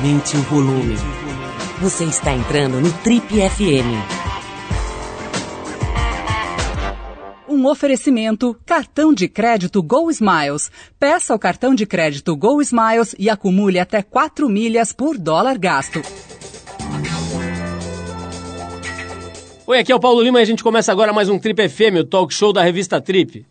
Aumente o volume. Você está entrando no Trip FM. Um oferecimento: cartão de crédito Go Smiles. Peça o cartão de crédito Go Smiles e acumule até 4 milhas por dólar gasto. Oi, aqui é o Paulo Lima e a gente começa agora mais um Trip FM, o talk show da revista Trip.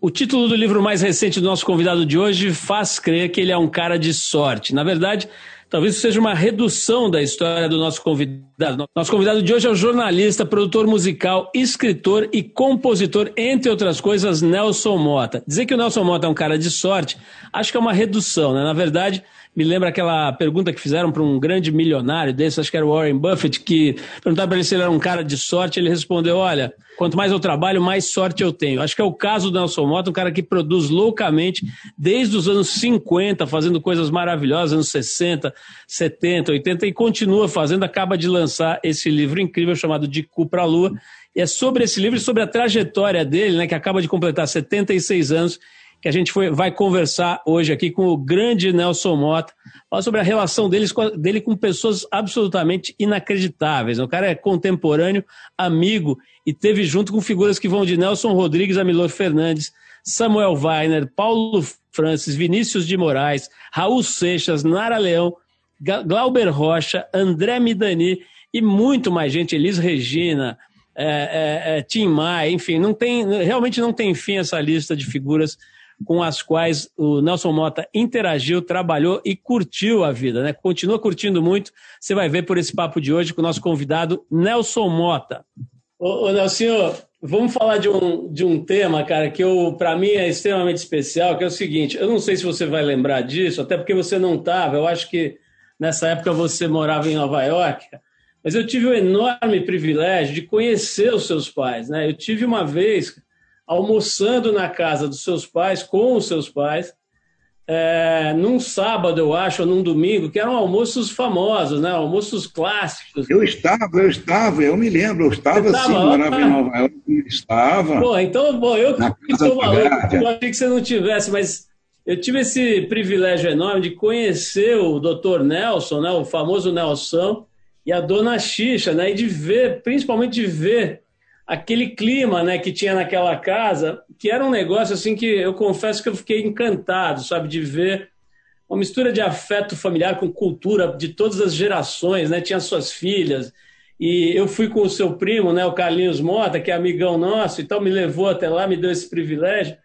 O título do livro mais recente do nosso convidado de hoje faz crer que ele é um cara de sorte. Na verdade, talvez seja uma redução da história do nosso convidado. Nosso convidado de hoje é o jornalista, produtor musical, escritor e compositor, entre outras coisas, Nelson Mota. Dizer que o Nelson Mota é um cara de sorte, acho que é uma redução, né? Na verdade, me lembra aquela pergunta que fizeram para um grande milionário desse, acho que era o Warren Buffett, que perguntaram para ele se ele era um cara de sorte, ele respondeu, olha, quanto mais eu trabalho, mais sorte eu tenho. Acho que é o caso do Nelson Mota, um cara que produz loucamente desde os anos 50, fazendo coisas maravilhosas, anos 60, 70, 80, e continua fazendo, acaba de lançar esse livro incrível chamado De Cu pra Lua, e é sobre esse livro e sobre a trajetória dele, né, que acaba de completar 76 anos, que a gente foi, vai conversar hoje aqui com o grande Nelson Mota, falar sobre a relação deles, dele com pessoas absolutamente inacreditáveis. O cara é contemporâneo, amigo e teve junto com figuras que vão de Nelson Rodrigues a Milor Fernandes, Samuel Weiner, Paulo Francis, Vinícius de Moraes, Raul Seixas, Nara Leão, Glauber Rocha, André Midani e muito mais gente, Elis Regina, é, é, é, Tim Maia, enfim, não tem, realmente não tem fim essa lista de figuras com as quais o Nelson Mota interagiu, trabalhou e curtiu a vida, né? Continua curtindo muito. Você vai ver por esse papo de hoje com o nosso convidado Nelson Mota. Ô, ô Nelson, vamos falar de um, de um tema, cara, que para mim é extremamente especial, que é o seguinte, eu não sei se você vai lembrar disso, até porque você não estava, eu acho que nessa época você morava em Nova York, mas eu tive o enorme privilégio de conhecer os seus pais, né? Eu tive uma vez almoçando na casa dos seus pais, com os seus pais, é, num sábado, eu acho, ou num domingo, que eram almoços famosos, né? almoços clássicos. Eu estava, eu estava, eu me lembro, eu estava sim, morava em Nova York, estava. Bom, então, bom, eu estou maluco, eu achei que você não tivesse, mas eu tive esse privilégio enorme de conhecer o Dr. Nelson, né? o famoso Nelson, e a dona Xixa, né? e de ver, principalmente de ver aquele clima né, que tinha naquela casa, que era um negócio assim que eu confesso que eu fiquei encantado, sabe, de ver uma mistura de afeto familiar com cultura de todas as gerações, né? Tinha suas filhas e eu fui com o seu primo, né, o Carlinhos Mota, que é amigão nosso, então me levou até lá, me deu esse privilégio.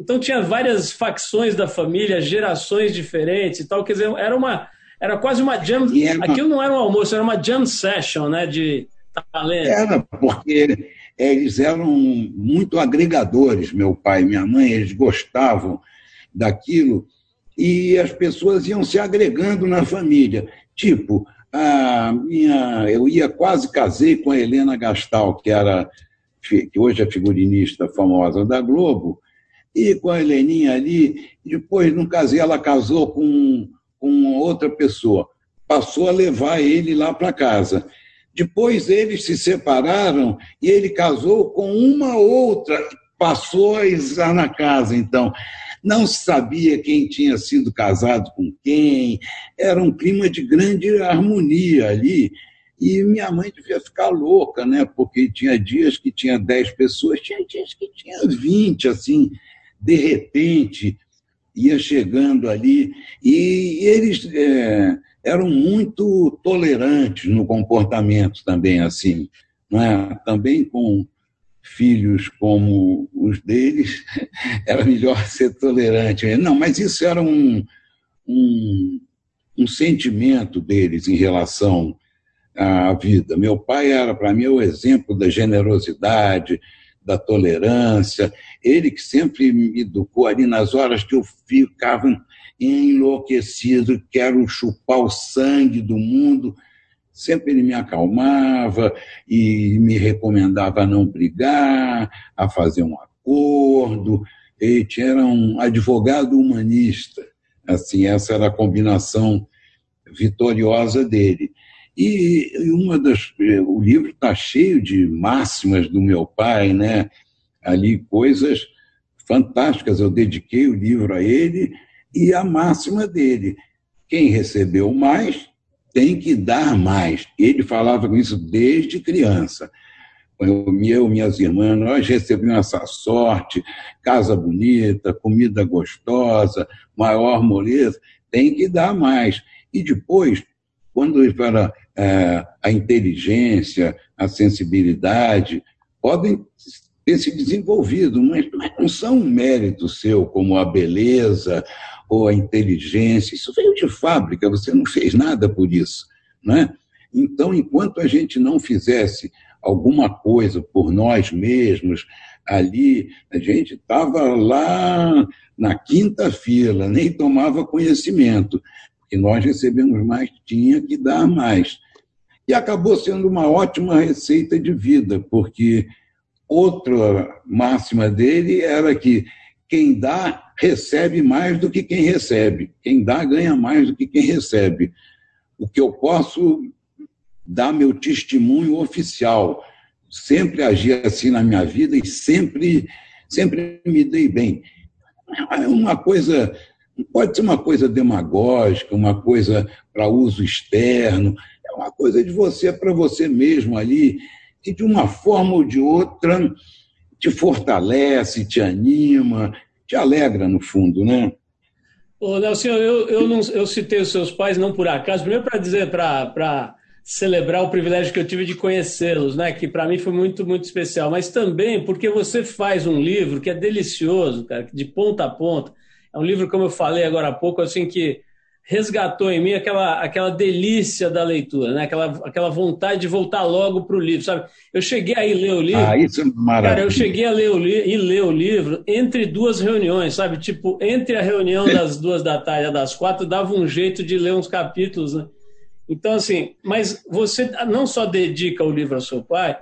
Então tinha várias facções da família, gerações diferentes e tal, quer dizer, era uma era quase uma jam, aquilo não era um almoço, era uma jam session, né, de talento. Era porque eles eram muito agregadores, meu pai e minha mãe, eles gostavam daquilo e as pessoas iam se agregando na família. Tipo, a minha, eu ia quase casei com a Helena Gastal, que era que hoje é figurinista famosa da Globo, e com a Heleninha ali, depois não casei, ela casou com, com outra pessoa, passou a levar ele lá para casa. Depois eles se separaram e ele casou com uma outra, passou a estar na casa. Então, não sabia quem tinha sido casado com quem, era um clima de grande harmonia ali. E minha mãe devia ficar louca, né? Porque tinha dias que tinha 10 pessoas, tinha dias que tinha 20, assim, de repente ia chegando ali. E eles. É eram muito tolerantes no comportamento também, assim, não é? Também com filhos como os deles, era melhor ser tolerante. Não, mas isso era um, um, um sentimento deles em relação à vida. Meu pai era, para mim, o exemplo da generosidade, da tolerância. Ele que sempre me educou ali nas horas que eu ficava enlouquecido, quero chupar o sangue do mundo. Sempre ele me acalmava e me recomendava a não brigar, a fazer um acordo. Ele era um advogado humanista. Assim, essa era a combinação vitoriosa dele. E uma das, o livro está cheio de máximas do meu pai, né? Ali coisas fantásticas. Eu dediquei o livro a ele e a máxima dele: quem recebeu mais tem que dar mais. Ele falava com isso desde criança. Eu, eu minhas irmãs, nós recebemos essa sorte, casa bonita, comida gostosa, maior moleza, tem que dar mais. E depois, quando para é, a inteligência, a sensibilidade, podem ter se desenvolvido, mas não são um mérito seu, como a beleza ou a inteligência. Isso veio de fábrica, você não fez nada por isso. Né? Então, enquanto a gente não fizesse alguma coisa por nós mesmos, ali a gente estava lá na quinta fila, nem tomava conhecimento, porque nós recebemos mais, tinha que dar mais. E acabou sendo uma ótima receita de vida, porque outra máxima dele era que quem dá recebe mais do que quem recebe, quem dá ganha mais do que quem recebe. O que eu posso dar meu testemunho oficial. Sempre agi assim na minha vida e sempre, sempre me dei bem. É uma coisa, pode ser uma coisa demagógica, uma coisa para uso externo, é uma coisa de você para você mesmo ali, que de uma forma ou de outra te fortalece, te anima, te alegra no fundo, né? Ô, Nelson, eu, eu, não, eu citei os seus pais não por acaso, primeiro para dizer, para celebrar o privilégio que eu tive de conhecê-los, né? Que para mim foi muito, muito especial. Mas também porque você faz um livro que é delicioso, cara, de ponta a ponta. É um livro, como eu falei agora há pouco, assim que resgatou em mim aquela, aquela delícia da leitura, né? aquela, aquela vontade de voltar logo para o livro, sabe? Eu cheguei a ir ler o livro. Ah, isso é maravilha. Cara, eu cheguei a ler o li e ler o livro entre duas reuniões, sabe? Tipo, entre a reunião das duas da tarde e das quatro, dava um jeito de ler uns capítulos, né? Então, assim, mas você não só dedica o livro ao seu pai,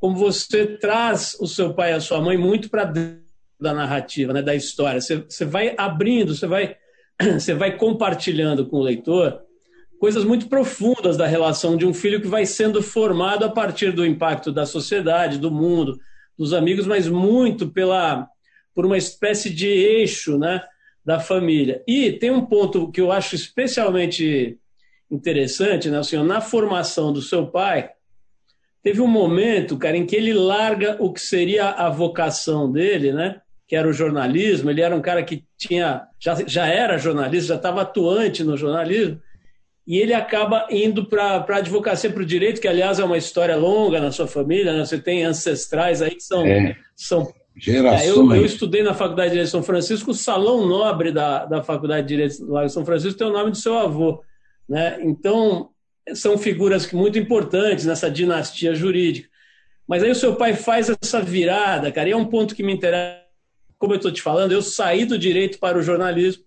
como você traz o seu pai e a sua mãe muito para dentro da narrativa, né, da história. Você, você vai abrindo, você vai, você vai compartilhando com o leitor coisas muito profundas da relação de um filho que vai sendo formado a partir do impacto da sociedade, do mundo, dos amigos, mas muito pela por uma espécie de eixo, né, da família. E tem um ponto que eu acho especialmente interessante, né, senhor? Na formação do seu pai, teve um momento, cara, em que ele larga o que seria a vocação dele, né? Que era o jornalismo. Ele era um cara que tinha já, já era jornalista, já estava atuante no jornalismo, e ele acaba indo para a advocacia para o direito, que aliás é uma história longa na sua família, né? Você tem ancestrais aí que são é. são Gerações. É, eu, eu, estudei na Faculdade de Direito de São Francisco, o salão nobre da, da Faculdade de Direito lá de São Francisco tem o nome do seu avô. Né? Então, são figuras muito importantes nessa dinastia jurídica. Mas aí o seu pai faz essa virada, cara, e é um ponto que me interessa. Como eu estou te falando, eu saí do direito para o jornalismo,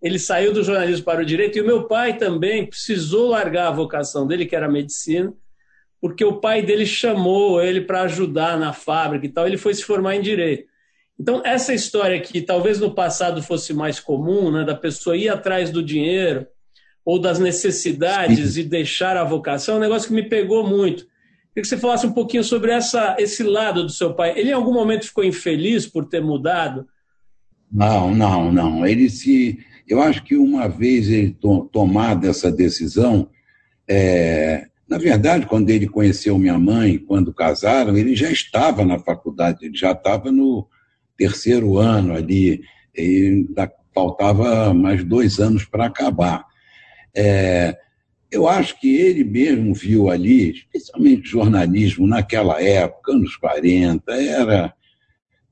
ele saiu do jornalismo para o direito, e o meu pai também precisou largar a vocação dele, que era a medicina, porque o pai dele chamou ele para ajudar na fábrica e tal, ele foi se formar em direito. Então, essa história que talvez no passado fosse mais comum, né, da pessoa ir atrás do dinheiro, ou das necessidades Sim. e deixar a vocação, é um negócio que me pegou muito. Queria que você falasse um pouquinho sobre essa, esse lado do seu pai. Ele em algum momento ficou infeliz por ter mudado? Não, não, não. Ele se. Eu acho que uma vez ele to, tomado essa decisão, é, na verdade, quando ele conheceu minha mãe, quando casaram, ele já estava na faculdade, ele já estava no terceiro ano ali, e faltava mais dois anos para acabar. É, eu acho que ele mesmo viu ali, especialmente jornalismo naquela época, anos 40, era,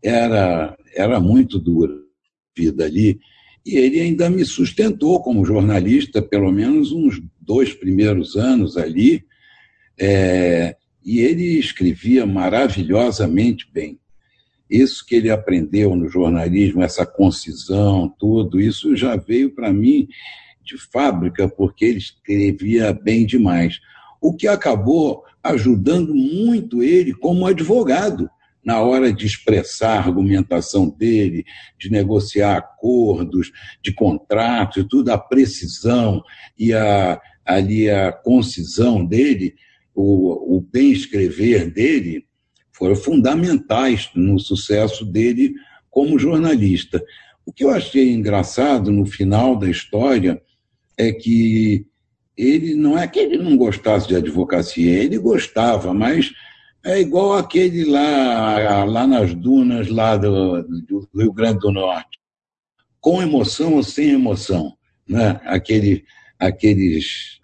era, era muito dura a vida ali. E ele ainda me sustentou como jornalista, pelo menos uns dois primeiros anos ali. É, e ele escrevia maravilhosamente bem. Isso que ele aprendeu no jornalismo, essa concisão, tudo, isso já veio para mim de fábrica, porque ele escrevia bem demais. O que acabou ajudando muito ele como advogado na hora de expressar a argumentação dele, de negociar acordos, de contratos tudo, a precisão e a, ali a concisão dele, o, o bem escrever dele, foram fundamentais no sucesso dele como jornalista. O que eu achei engraçado no final da história é que ele não é que ele não gostasse de advocacia, ele gostava, mas é igual aquele lá, lá nas dunas lá do, do Rio Grande do Norte, com emoção ou sem emoção, né? Aquele, aqueles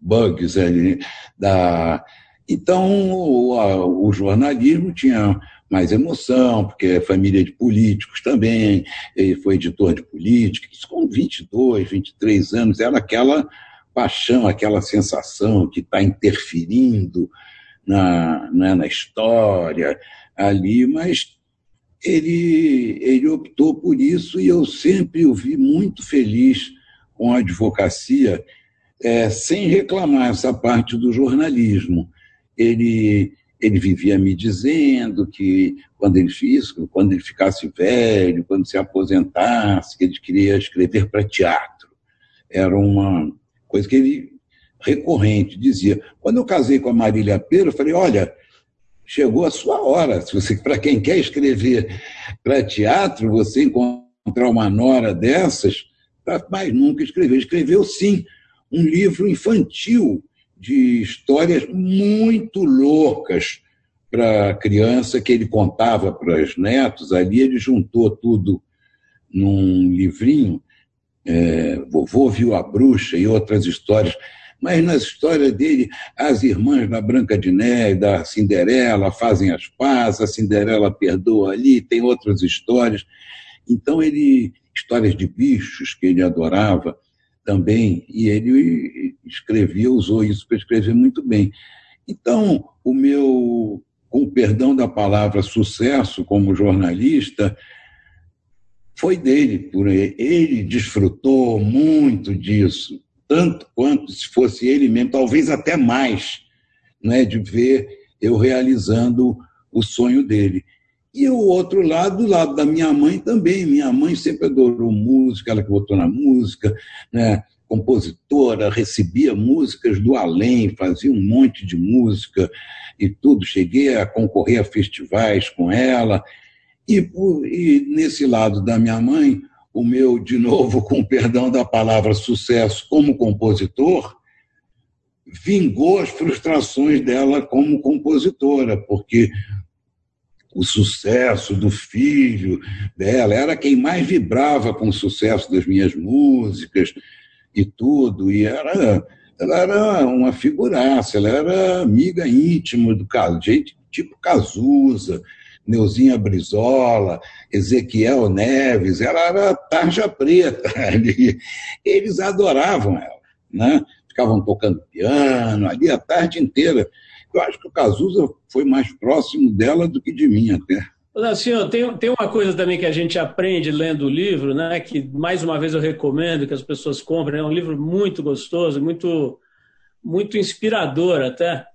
bugs ali da. Então o, o jornalismo tinha mais emoção, porque é família de políticos também, ele foi editor de política, isso com 22, 23 anos, era aquela paixão, aquela sensação que está interferindo na, né, na história ali, mas ele, ele optou por isso e eu sempre o vi muito feliz com a advocacia, é, sem reclamar essa parte do jornalismo. Ele, ele vivia me dizendo que quando ele fez, quando ele ficasse velho, quando se aposentasse, que ele queria escrever para teatro. Era uma coisa que ele recorrente, dizia. Quando eu casei com a Marília Pera, eu falei, olha, chegou a sua hora. Se você, para quem quer escrever para teatro, você encontrar uma nora dessas, mais nunca escrever. Escreveu sim um livro infantil de histórias muito loucas para criança que ele contava para os netos. Ali ele juntou tudo num livrinho. É, Vovô viu a bruxa e outras histórias mas na história dele, as irmãs da Branca de Neve, da Cinderela, fazem as pazes, a Cinderela perdoa ali, tem outras histórias. Então, ele, histórias de bichos que ele adorava também, e ele escrevia, usou isso para escrever muito bem. Então, o meu, com perdão da palavra sucesso como jornalista, foi dele, por ele. Ele desfrutou muito disso tanto quanto se fosse ele mesmo, talvez até mais, né, de ver eu realizando o sonho dele. E o outro lado, do lado da minha mãe também. Minha mãe sempre adorou música, ela que botou na música, né? compositora, recebia músicas do além, fazia um monte de música e tudo. Cheguei a concorrer a festivais com ela. E, e nesse lado da minha mãe, o meu, de novo, com perdão da palavra, sucesso como compositor, vingou as frustrações dela como compositora, porque o sucesso do filho dela era quem mais vibrava com o sucesso das minhas músicas e tudo, e era, ela era uma figuraça, ela era amiga íntima do caso, gente tipo Cazuza, Neuzinha Brizola, Ezequiel Neves, ela era tarja preta. Eles adoravam ela, né? ficavam tocando piano ali a tarde inteira. Eu acho que o Cazuza foi mais próximo dela do que de mim até. Senhor, tem, tem uma coisa também que a gente aprende lendo o livro, né? Que mais uma vez eu recomendo que as pessoas comprem. É um livro muito gostoso, muito, muito inspirador até.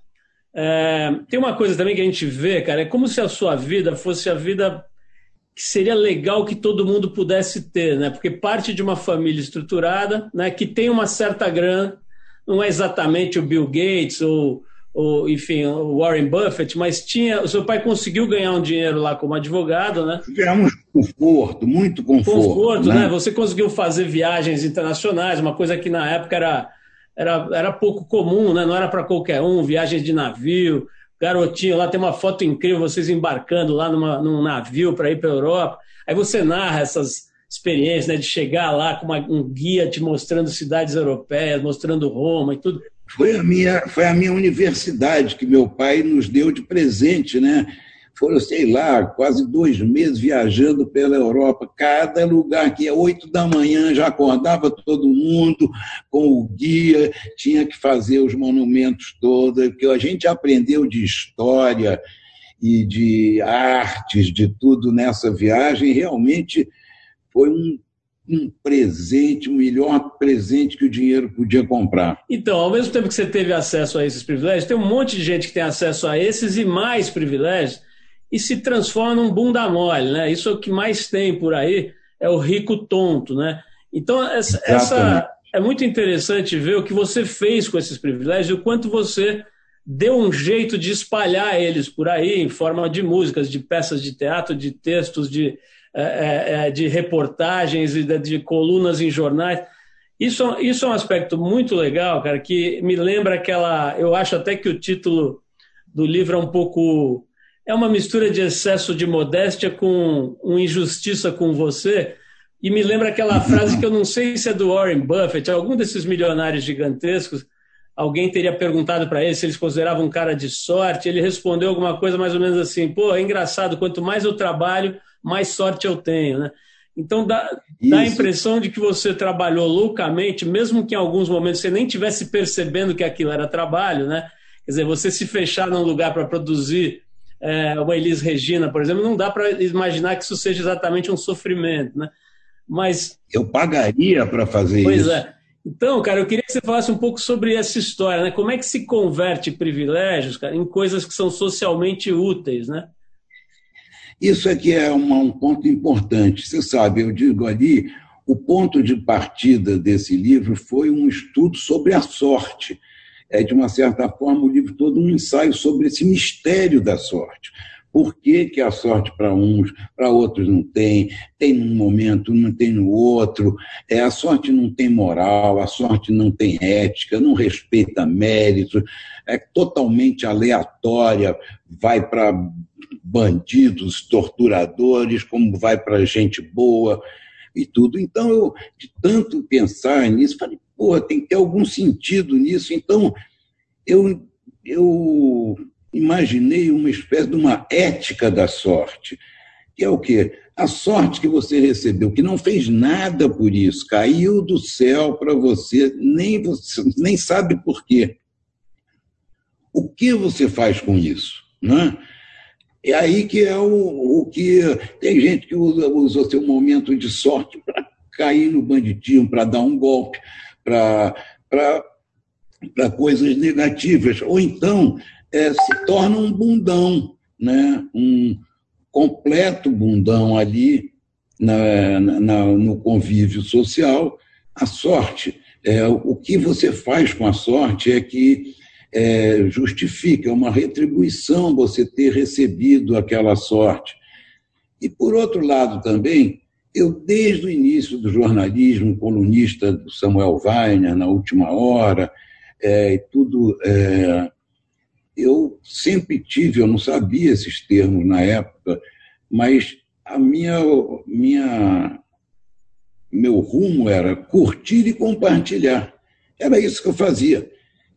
É, tem uma coisa também que a gente vê, cara, é como se a sua vida fosse a vida que seria legal que todo mundo pudesse ter, né? Porque parte de uma família estruturada, né? Que tem uma certa grana, não é exatamente o Bill Gates ou, ou enfim, o Warren Buffett, mas tinha, o seu pai conseguiu ganhar um dinheiro lá como advogado, né? Tivemos conforto, muito conforto. Conforto, né? né? Você conseguiu fazer viagens internacionais, uma coisa que na época era era, era pouco comum, né? não era para qualquer um, viagens de navio, garotinho, lá tem uma foto incrível, vocês embarcando lá numa, num navio para ir para a Europa. Aí você narra essas experiências né, de chegar lá com uma, um guia te mostrando cidades europeias, mostrando Roma e tudo. Foi a minha, foi a minha universidade que meu pai nos deu de presente, né? foram, sei lá, quase dois meses viajando pela Europa, cada lugar que é oito da manhã, já acordava todo mundo com o guia, tinha que fazer os monumentos todos, que a gente aprendeu de história e de artes, de tudo nessa viagem, realmente foi um um presente, o melhor presente que o dinheiro podia comprar. Então, ao mesmo tempo que você teve acesso a esses privilégios, tem um monte de gente que tem acesso a esses e mais privilégios e se transforma num bunda mole, né? Isso é o que mais tem por aí, é o rico tonto, né? Então, essa, essa, é muito interessante ver o que você fez com esses privilégios e o quanto você deu um jeito de espalhar eles por aí em forma de músicas, de peças de teatro, de textos, de, de reportagens e de, de, colunas em jornais. Isso, isso é um aspecto muito legal, cara, que me lembra aquela. Eu acho até que o título do livro é um pouco. É uma mistura de excesso de modéstia com uma injustiça com você. E me lembra aquela frase que eu não sei se é do Warren Buffett, algum desses milionários gigantescos, alguém teria perguntado para ele se eles consideravam um cara de sorte. Ele respondeu alguma coisa mais ou menos assim: pô, é engraçado, quanto mais eu trabalho, mais sorte eu tenho, né? Então dá, dá a impressão de que você trabalhou loucamente, mesmo que em alguns momentos você nem tivesse percebendo que aquilo era trabalho, né? Quer dizer, você se fechar num lugar para produzir é, uma Elis Regina, por exemplo, não dá para imaginar que isso seja exatamente um sofrimento, né? Mas eu pagaria para fazer pois isso. Pois é. Então, cara, eu queria que você falasse um pouco sobre essa história, né? Como é que se converte privilégios, cara, em coisas que são socialmente úteis, né? Isso aqui é uma, um ponto importante. Você sabe, eu digo ali, o ponto de partida desse livro foi um estudo sobre a sorte. É, de uma certa forma, o livro todo um ensaio sobre esse mistério da sorte. Por que, que a sorte para uns, para outros não tem? Tem num momento, não tem no outro. É, a sorte não tem moral, a sorte não tem ética, não respeita méritos, é totalmente aleatória, vai para bandidos, torturadores, como vai para gente boa e tudo. Então, eu, de tanto pensar nisso, falei, pô, tem que ter algum sentido nisso. Então, eu, eu imaginei uma espécie de uma ética da sorte, que é o quê? A sorte que você recebeu, que não fez nada por isso, caiu do céu para você, nem você nem sabe por quê. O que você faz com isso? Né? É aí que é o, o que. Tem gente que usa, usa o seu momento de sorte para cair no banditismo, para dar um golpe, para coisas negativas. Ou então é, se torna um bundão, né? um completo bundão ali na, na, no convívio social. A sorte, é, o que você faz com a sorte é que é, justifica, é uma retribuição você ter recebido aquela sorte. E, por outro lado, também, eu, desde o início do jornalismo, colunista do Samuel Weiner, na última hora, é, tudo. É, eu sempre tive, eu não sabia esses termos na época, mas a minha, minha meu rumo era curtir e compartilhar. Era isso que eu fazia.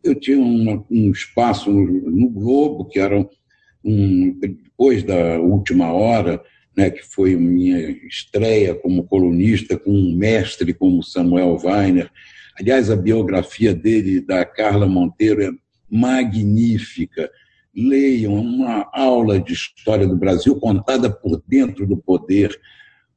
Eu tinha uma, um espaço no, no, Globo, que era um, depois da última hora, né, que foi minha estreia como colunista, com um mestre como Samuel Weiner. Aliás, a biografia dele, da Carla Monteiro, é magnífica. Leiam uma aula de história do Brasil contada por dentro do poder,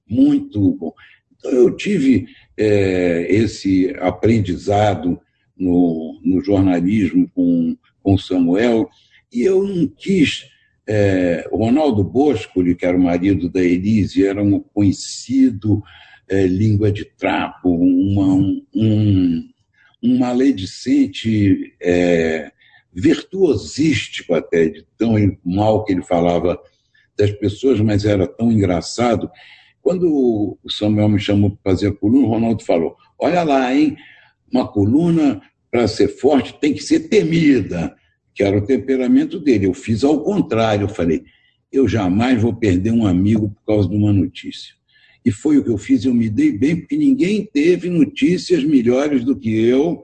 muito bom. Então, eu tive é, esse aprendizado no, no jornalismo com, com Samuel, e eu não quis. É, Ronaldo Bosco, que era o marido da Elise, era um conhecido é, língua de trapo, uma, um, um maledicente é, virtuosístico até, de tão mal que ele falava das pessoas, mas era tão engraçado. Quando o Samuel me chamou para fazer a coluna, o Ronaldo falou: Olha lá, hein? Uma coluna, para ser forte, tem que ser temida, que era o temperamento dele. Eu fiz ao contrário, eu falei: eu jamais vou perder um amigo por causa de uma notícia. E foi o que eu fiz, eu me dei bem, porque ninguém teve notícias melhores do que eu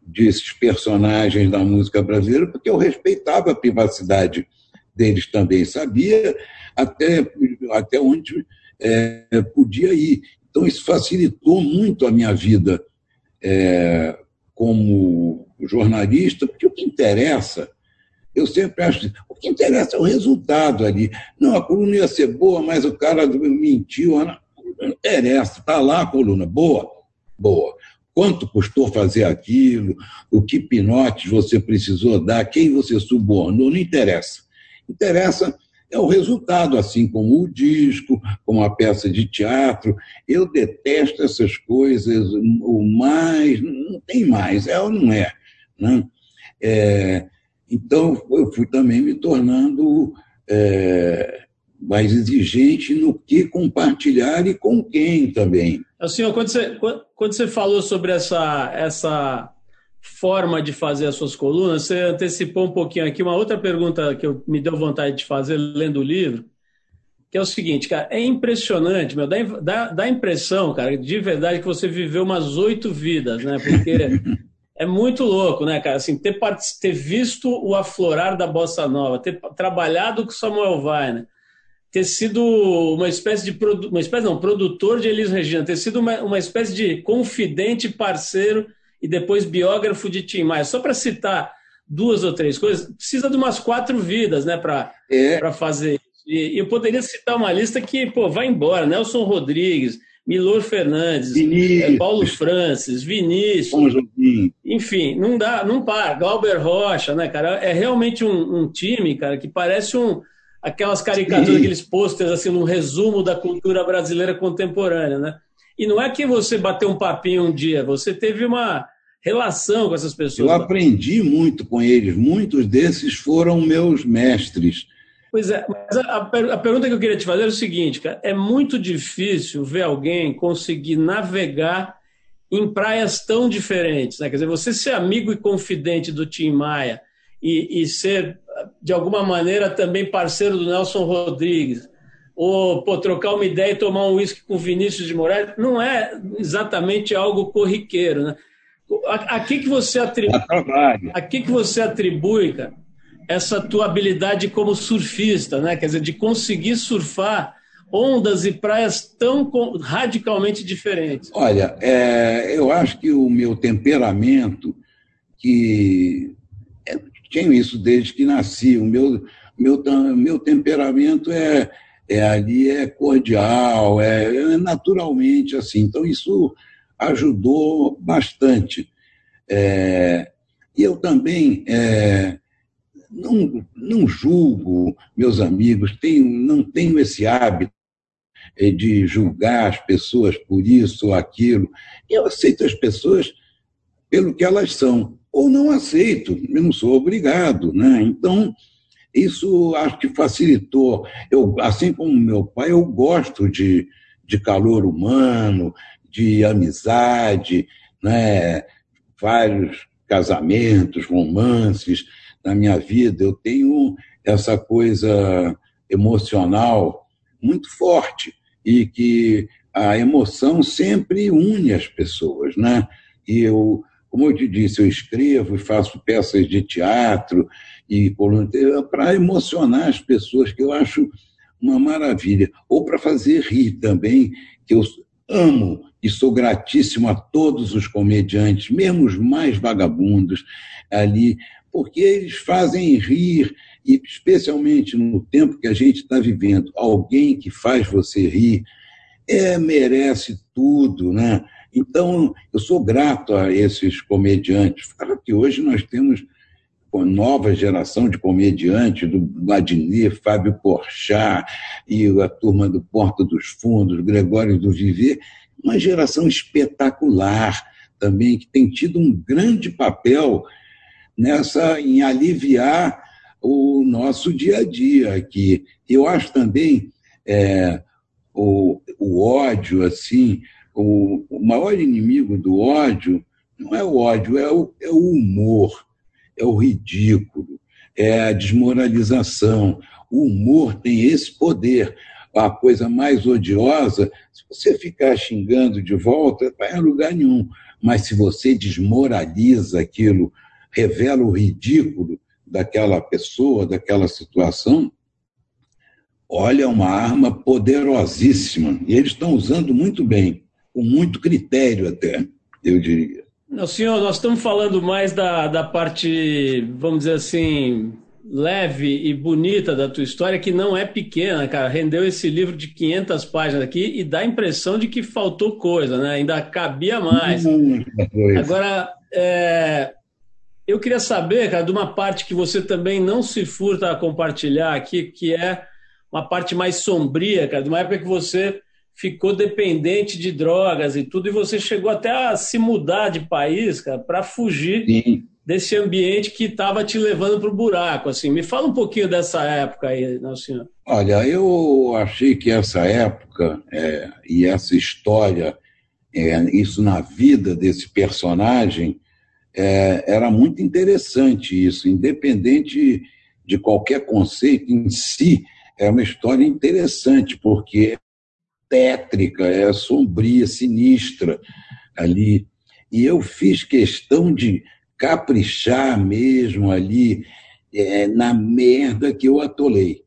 desses personagens da música brasileira, porque eu respeitava a privacidade deles também, sabia até, até onde é, podia ir. Então, isso facilitou muito a minha vida é, como jornalista, porque o que interessa, eu sempre acho, o que interessa é o resultado ali. Não, a coluna ia ser boa, mas o cara mentiu. Não, interessa, está lá a coluna, boa, boa quanto custou fazer aquilo, o que pinotes você precisou dar, quem você subornou, não interessa. Interessa é o resultado, assim como o disco, como a peça de teatro. Eu detesto essas coisas, o mais, não tem mais, é ou não é. Né? é então, eu fui também me tornando é, mais exigente no que compartilhar e com quem também. Senhor, quando você, quando você falou sobre essa, essa forma de fazer as suas colunas, você antecipou um pouquinho aqui uma outra pergunta que eu, me deu vontade de fazer lendo o livro, que é o seguinte, cara, é impressionante, meu, dá, dá, dá impressão, cara, de verdade que você viveu umas oito vidas, né? Porque é muito louco, né, cara? Assim, ter, ter visto o aflorar da bossa nova, ter trabalhado com Samuel Weiner, ter sido uma espécie de uma espécie não, produtor de Elis Regina, ter sido uma, uma espécie de confidente, parceiro e depois biógrafo de Tim Maia. Só para citar duas ou três coisas, precisa de umas quatro vidas, né, para é. fazer e eu poderia citar uma lista que, pô, vai embora. Nelson Rodrigues, Milor Fernandes, Vinícius. Paulo Francis, Vinícius. Enfim, não dá, não para. Glauber Rocha, né, cara? É realmente um, um time, cara, que parece um aquelas caricaturas, Sim. aqueles pôsteres, assim, um resumo da cultura brasileira contemporânea, né? E não é que você bateu um papinho um dia, você teve uma relação com essas pessoas. Eu aprendi muito com eles, muitos desses foram meus mestres. Pois é, mas a, a, pergunta que eu queria te fazer é o seguinte, cara, é muito difícil ver alguém conseguir navegar em praias tão diferentes, né? Quer dizer, você ser amigo e confidente do Tim Maia e, e ser, de alguma maneira, também parceiro do Nelson Rodrigues, ou pô, trocar uma ideia e tomar um uísque com Vinícius de Moraes, não é exatamente algo corriqueiro, né? A, a que, que você atribui? A que, que você atribui, cara? essa tua habilidade como surfista, né? Quer dizer, de conseguir surfar ondas e praias tão radicalmente diferentes. Olha, é, eu acho que o meu temperamento, que é, tenho isso desde que nasci, o meu, meu, meu temperamento é, é ali é cordial, é, é naturalmente assim. Então isso ajudou bastante. É, e eu também é, não, não julgo meus amigos, tenho, não tenho esse hábito eh, de julgar as pessoas por isso ou aquilo. Eu aceito as pessoas pelo que elas são, ou não aceito, eu não sou obrigado. Né? Então, isso acho que facilitou. Eu, assim como meu pai, eu gosto de, de calor humano, de amizade, né? vários casamentos, romances na minha vida, eu tenho essa coisa emocional muito forte e que a emoção sempre une as pessoas, né? E eu, como eu te disse, eu escrevo e faço peças de teatro e para emocionar as pessoas, que eu acho uma maravilha, ou para fazer rir também, que eu amo e sou gratíssimo a todos os comediantes, mesmo os mais vagabundos ali, porque eles fazem rir, e especialmente no tempo que a gente está vivendo, alguém que faz você rir é, merece tudo, né? Então, eu sou grato a esses comediantes. Claro que hoje nós temos uma nova geração de comediantes, do Vladimir, Fábio Porchat e a turma do Porta dos Fundos, Gregório do Viver, uma geração espetacular também, que tem tido um grande papel nessa em aliviar o nosso dia a dia aqui. Eu acho também é, o, o ódio, assim, o, o maior inimigo do ódio não é o ódio, é o, é o humor, é o ridículo, é a desmoralização. O humor tem esse poder. A coisa mais odiosa, se você ficar xingando de volta, vai a lugar nenhum. Mas se você desmoraliza aquilo revela o ridículo daquela pessoa, daquela situação, olha, é uma arma poderosíssima. E eles estão usando muito bem, com muito critério até, eu diria. Não, senhor, nós estamos falando mais da, da parte, vamos dizer assim, leve e bonita da tua história, que não é pequena, cara. Rendeu esse livro de 500 páginas aqui e dá a impressão de que faltou coisa, né? Ainda cabia mais. Hum, Agora, é, eu queria saber, cara, de uma parte que você também não se furta a compartilhar aqui, que é uma parte mais sombria, cara, de uma época que você ficou dependente de drogas e tudo, e você chegou até a se mudar de país, cara, para fugir Sim. Desse ambiente que estava te levando para o buraco. Assim, me fala um pouquinho dessa época aí, não, senhor. Olha, eu achei que essa época é, e essa história, é, isso na vida desse personagem, é, era muito interessante isso, independente de qualquer conceito em si, é uma história interessante, porque é tétrica, é sombria, sinistra ali. E eu fiz questão de caprichar mesmo ali é, na merda que eu atolei.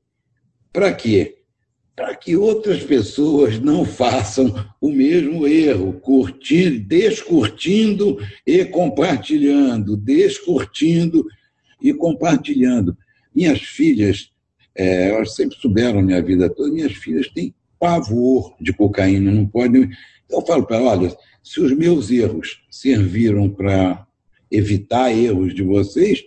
Para quê? Para que outras pessoas não façam o mesmo erro, curtindo, descurtindo e compartilhando, descurtindo e compartilhando. Minhas filhas, é, elas sempre souberam minha vida toda, minhas filhas têm pavor de cocaína, não podem. Eu falo para elas, olha, se os meus erros serviram para evitar erros de vocês,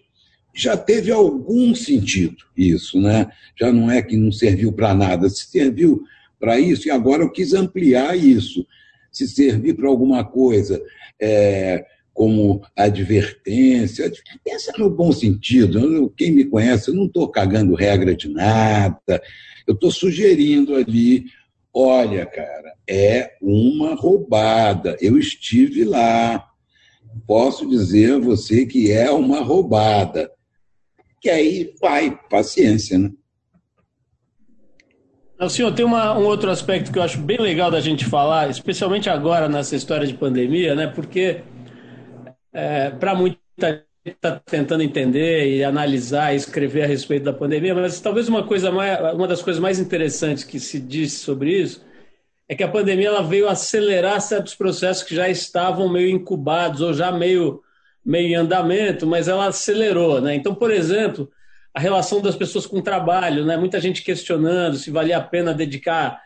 já teve algum sentido isso, né? Já não é que não serviu para nada, se serviu para isso e agora eu quis ampliar isso. Se servir para alguma coisa, é, como advertência, advertência no bom sentido. Quem me conhece, eu não estou cagando regra de nada, eu estou sugerindo ali Olha, cara, é uma roubada. Eu estive lá. Posso dizer a você que é uma roubada. Que aí vai, paciência, né? O senhor, tem uma, um outro aspecto que eu acho bem legal da gente falar, especialmente agora nessa história de pandemia, né? Porque é, para muita gente está tentando entender e analisar e escrever a respeito da pandemia, mas talvez uma coisa mais, uma das coisas mais interessantes que se diz sobre isso é que a pandemia ela veio acelerar certos processos que já estavam meio incubados ou já meio meio em andamento, mas ela acelerou, né? Então, por exemplo, a relação das pessoas com o trabalho, né? Muita gente questionando se valia a pena dedicar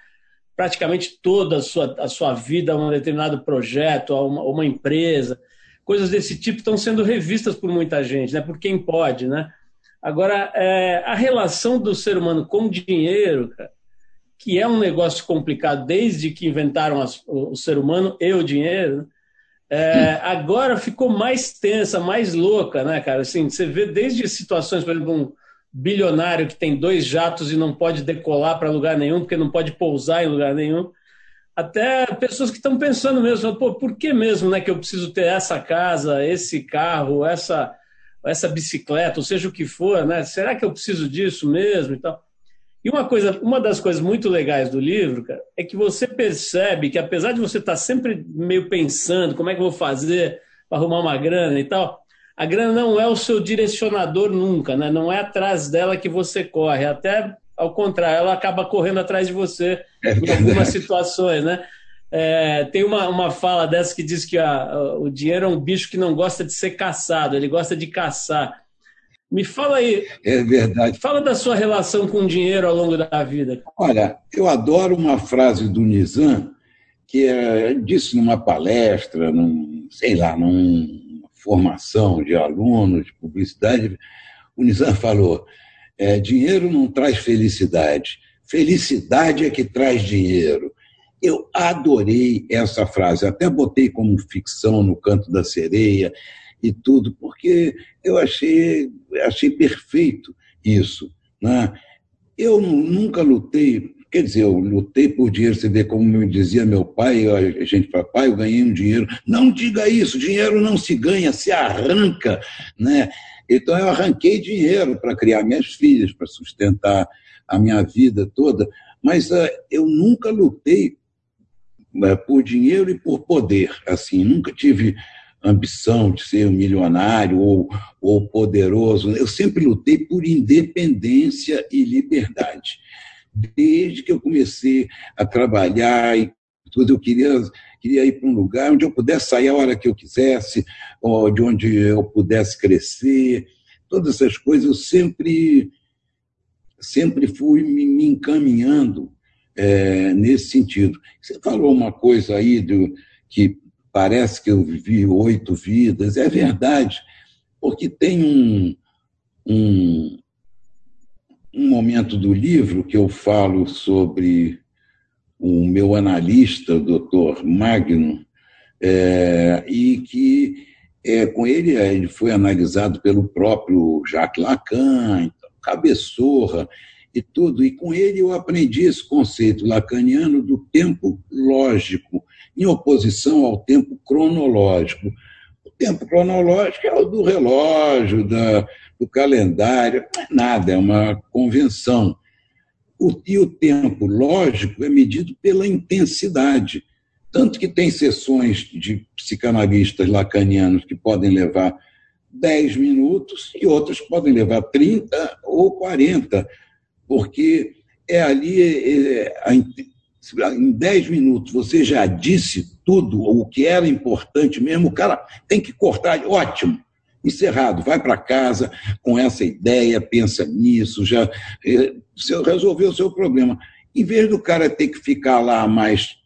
praticamente toda a sua, a sua vida a um determinado projeto, a uma, a uma empresa coisas desse tipo estão sendo revistas por muita gente, né? Por quem pode, né? Agora, é, a relação do ser humano com o dinheiro, cara, que é um negócio complicado desde que inventaram as, o, o, ser humano e o dinheiro, né? é, agora ficou mais tensa, mais louca, né, cara? Assim, você vê desde situações, por exemplo, um bilionário que tem dois jatos e não pode decolar para lugar nenhum, porque não pode pousar em lugar nenhum até pessoas que estão pensando mesmo, pô, por que mesmo né, que eu preciso ter essa casa, esse carro, essa, essa bicicleta, ou seja o que for, né? Será que eu preciso disso mesmo e tal? E uma coisa, uma das coisas muito legais do livro, cara, é que você percebe que apesar de você estar tá sempre meio pensando como é que eu vou fazer para arrumar uma grana e tal, a grana não é o seu direcionador nunca, né? Não é atrás dela que você corre, até ao contrário, ela acaba correndo atrás de você é em algumas situações, né? É, tem uma, uma fala dessa que diz que a, a, o dinheiro é um bicho que não gosta de ser caçado, ele gosta de caçar. Me fala aí. É verdade. Fala da sua relação com o dinheiro ao longo da vida. Olha, eu adoro uma frase do Nizam, que é, disse numa palestra, num, sei lá, numa formação de alunos de publicidade. O Nizam falou: é, dinheiro não traz felicidade, felicidade é que traz dinheiro. Eu adorei essa frase, até botei como ficção no canto da sereia e tudo, porque eu achei, achei perfeito isso. Né? Eu nunca lutei, quer dizer, eu lutei por dinheiro, você vê como me dizia meu pai, a gente fala, pai, eu ganhei um dinheiro. Não diga isso, dinheiro não se ganha, se arranca. Né? Então, eu arranquei dinheiro para criar minhas filhas, para sustentar a minha vida toda, mas uh, eu nunca lutei uh, por dinheiro e por poder. Assim, nunca tive ambição de ser um milionário ou, ou poderoso. Eu sempre lutei por independência e liberdade. Desde que eu comecei a trabalhar e tudo, eu queria queria ir para um lugar onde eu pudesse sair a hora que eu quisesse, ou de onde eu pudesse crescer. Todas essas coisas eu sempre, sempre fui me encaminhando é, nesse sentido. Você falou uma coisa aí do, que parece que eu vivi oito vidas, é verdade, porque tem um, um, um momento do livro que eu falo sobre o meu analista, o doutor Magno, é, e que É, com ele, ele foi analisado pelo próprio Jacques Lacan, então, cabeçorra e tudo. E com ele eu aprendi esse conceito lacaniano do tempo lógico, em oposição ao tempo cronológico. O tempo cronológico é o do relógio, da, do calendário, não é nada, é uma convenção. O, e o tempo lógico é medido pela intensidade. Tanto que tem sessões de psicanalistas lacanianos que podem levar 10 minutos e outras podem levar 30 ou 40, porque é ali, é, é, em 10 minutos você já disse tudo, o que era importante mesmo, o cara tem que cortar, ótimo, encerrado, vai para casa com essa ideia, pensa nisso, já é, resolveu o seu problema. Em vez do cara ter que ficar lá mais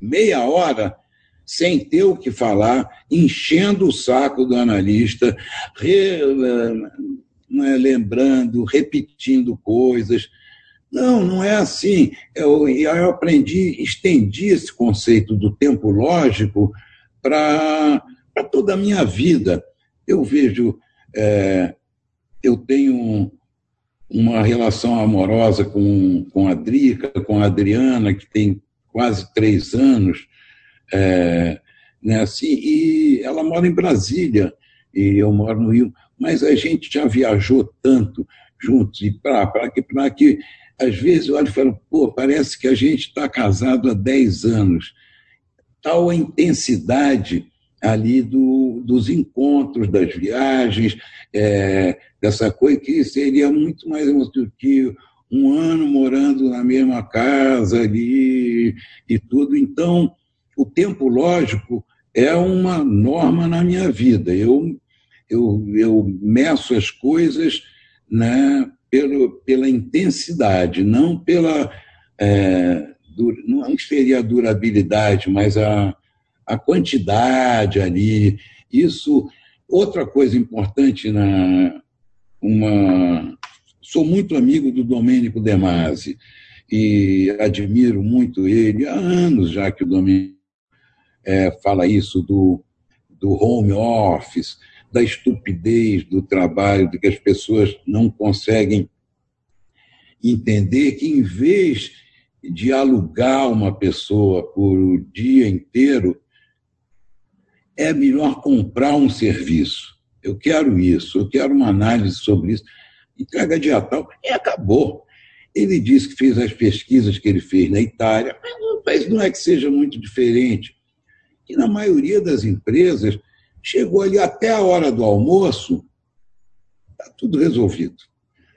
meia hora sem ter o que falar, enchendo o saco do analista, re, é, lembrando, repetindo coisas. Não, não é assim. Eu, eu aprendi, estendi esse conceito do tempo lógico para toda a minha vida. Eu vejo, é, eu tenho uma relação amorosa com, com a Drica, com a Adriana, que tem quase três anos, é, né, assim, e ela mora em Brasília, e eu moro no Rio, mas a gente já viajou tanto juntos, e para que, que, às vezes, eu olho e falo, pô, parece que a gente está casado há 10 anos. Tal a intensidade ali do, dos encontros, das viagens, é, dessa coisa que seria muito mais do que um ano morando na mesma casa ali e tudo. Então, o tempo lógico é uma norma na minha vida. Eu, eu, eu meço as coisas né, pelo, pela intensidade, não pela. É, não seria a durabilidade, mas a, a quantidade ali. Isso. Outra coisa importante na uma Sou muito amigo do Domênico De Masi e admiro muito ele. Há anos já que o Domênico é, fala isso do, do home office, da estupidez do trabalho, de que as pessoas não conseguem entender que, em vez de alugar uma pessoa por o dia inteiro, é melhor comprar um serviço. Eu quero isso, eu quero uma análise sobre isso entrega digital, e acabou. Ele disse que fez as pesquisas que ele fez na Itália, mas não é que seja muito diferente. E na maioria das empresas, chegou ali até a hora do almoço, está tudo resolvido.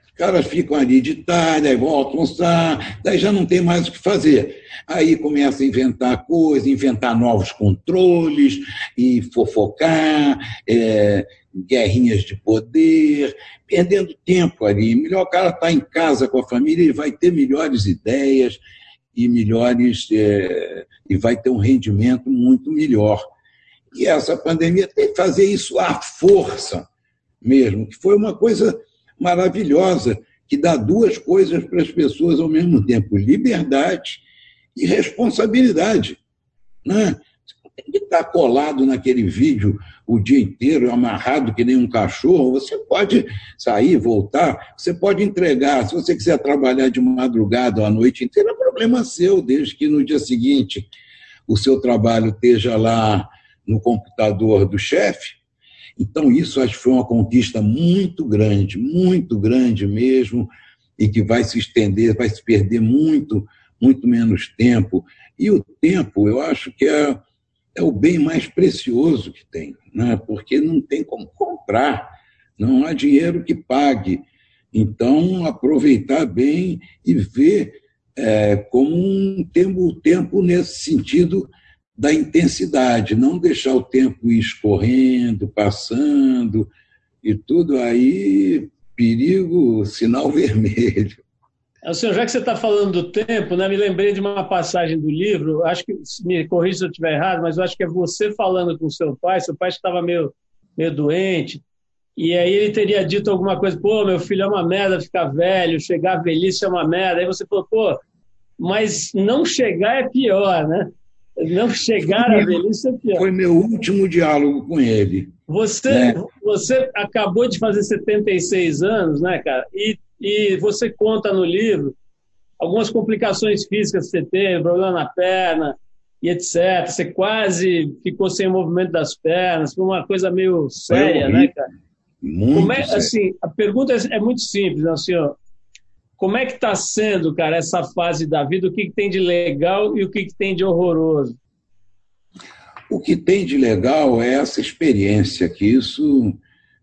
Os caras ficam ali de tarde, aí voltam almoçar, daí já não tem mais o que fazer. Aí começa a inventar coisas, inventar novos controles e fofocar, é, guerrinhas de poder, perdendo tempo ali. Melhor o cara estar tá em casa com a família, ele vai ter melhores ideias e melhores é, e vai ter um rendimento muito melhor. E essa pandemia tem que fazer isso à força mesmo, que foi uma coisa maravilhosa, que dá duas coisas para as pessoas ao mesmo tempo: liberdade e responsabilidade. Né? tem que estar colado naquele vídeo o dia inteiro, amarrado que nem um cachorro. Você pode sair, voltar, você pode entregar. Se você quiser trabalhar de madrugada ou à noite inteira, é problema seu, desde que no dia seguinte o seu trabalho esteja lá no computador do chefe. Então, isso acho que foi uma conquista muito grande, muito grande mesmo, e que vai se estender, vai se perder muito, muito menos tempo. E o tempo, eu acho que é é o bem mais precioso que tem, né? porque não tem como comprar, não há dinheiro que pague. Então, aproveitar bem e ver é, como um tempo, tempo nesse sentido da intensidade, não deixar o tempo ir escorrendo, passando e tudo aí, perigo, sinal vermelho. É, senhor, já que você está falando do tempo, né, me lembrei de uma passagem do livro, acho que, me corrija se eu estiver errado, mas eu acho que é você falando com seu pai, seu pai estava meio, meio doente, e aí ele teria dito alguma coisa, pô, meu filho é uma merda ficar velho, chegar à velhice é uma merda, aí você falou, pô, mas não chegar é pior, né? Não chegar à velhice é pior. Foi meu último diálogo com ele. Você, né? você acabou de fazer 76 anos, né, cara? E, e você conta no livro algumas complicações físicas que você teve, problema na perna e etc. Você quase ficou sem o movimento das pernas, foi uma coisa meio séria, né, cara? Muito Como é, assim, a pergunta é, é muito simples, né, senhor? Como é que está sendo, cara, essa fase da vida? O que, que tem de legal e o que, que tem de horroroso? O que tem de legal é essa experiência, que isso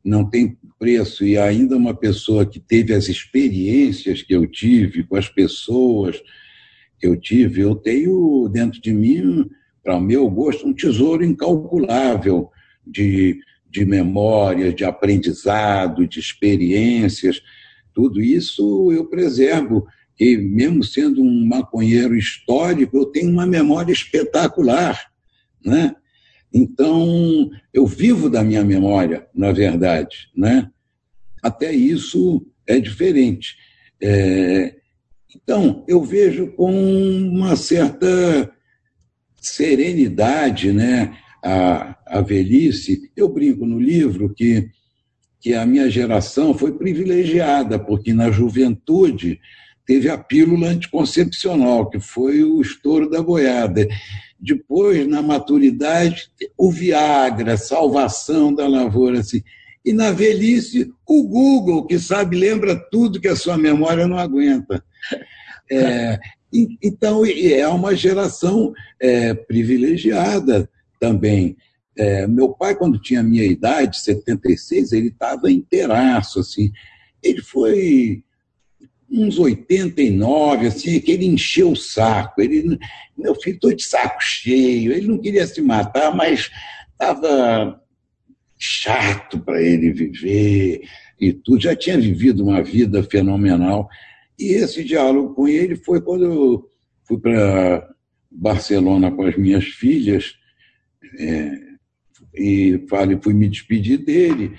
não tem preço. E ainda uma pessoa que teve as experiências que eu tive com as pessoas que eu tive, eu tenho dentro de mim, para o meu gosto, um tesouro incalculável de, de memória, de aprendizado, de experiências tudo isso eu preservo, que mesmo sendo um maconheiro histórico, eu tenho uma memória espetacular, né? Então, eu vivo da minha memória, na verdade, né? Até isso é diferente. É... Então, eu vejo com uma certa serenidade, né? A, a velhice. Eu brinco no livro que que a minha geração foi privilegiada, porque na juventude teve a pílula anticoncepcional, que foi o estouro da boiada. Depois, na maturidade, o Viagra, salvação da lavoura. Assim. E na velhice, o Google, que sabe, lembra tudo que a sua memória não aguenta. É, então, é uma geração é, privilegiada também. É, meu pai, quando tinha a minha idade, 76, ele estava inteiraço, assim. Ele foi uns 89, assim, que ele encheu o saco. Ele, meu filho, estou de saco cheio. Ele não queria se matar, mas estava chato para ele viver e tudo. Já tinha vivido uma vida fenomenal. E esse diálogo com ele foi quando eu fui para Barcelona com as minhas filhas. É, e falei, fui me despedir dele.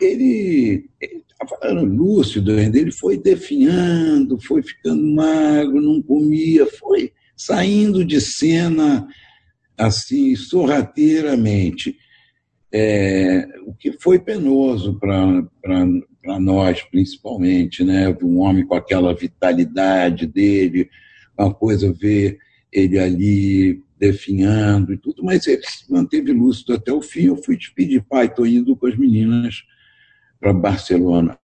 Ele estava lúcido ainda, ele foi definhando, foi ficando magro, não comia, foi saindo de cena assim, sorrateiramente. É, o que foi penoso para nós, principalmente, né? Um homem com aquela vitalidade dele, uma coisa ver ele ali definhando e tudo, mas ele se manteve lúcido até o fim. Eu fui despedir, pai, estou indo com as meninas para Barcelona.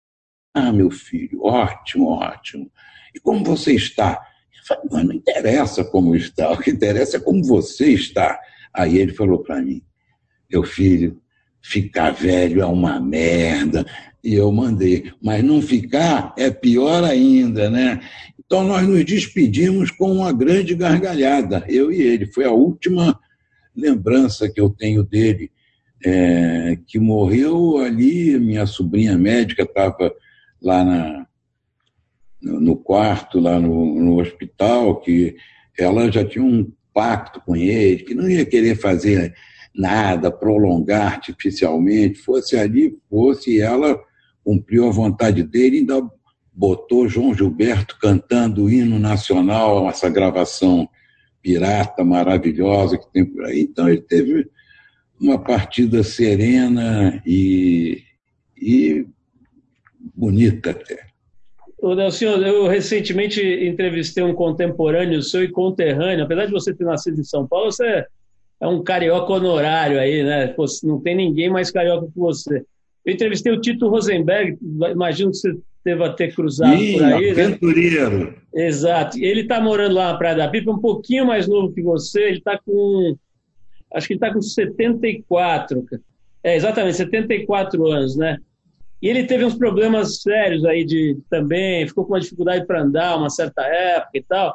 Ah, meu filho, ótimo, ótimo. E como você está? Eu falei, mas não interessa como está, o que interessa é como você está. Aí ele falou para mim, meu filho, ficar velho é uma merda. E eu mandei, mas não ficar é pior ainda, né? Então, nós nos despedimos com uma grande gargalhada, eu e ele. Foi a última lembrança que eu tenho dele, é, que morreu ali. Minha sobrinha médica estava lá na, no quarto, lá no, no hospital, que ela já tinha um pacto com ele, que não ia querer fazer nada, prolongar artificialmente, fosse ali, fosse, e ela cumpriu a vontade dele, ainda botou João Gilberto cantando o hino nacional, essa gravação pirata maravilhosa que tem por aí. Então ele teve uma partida serena e, e bonita até. Ô, Nelson, eu recentemente entrevistei um contemporâneo seu e conterrâneo. Apesar de você ter nascido em São Paulo, você é um carioca honorário aí, né? Não tem ninguém mais carioca que você. Eu entrevistei o Tito Rosenberg, imagino que você deva ter cruzado Sim, por aí. Né? aventureiro. Né? Exato. Ele está morando lá na Praia da Pipa, um pouquinho mais novo que você. Ele está com. Acho que ele está com 74. É, exatamente, 74 anos, né? E ele teve uns problemas sérios aí de também, ficou com uma dificuldade para andar uma certa época e tal.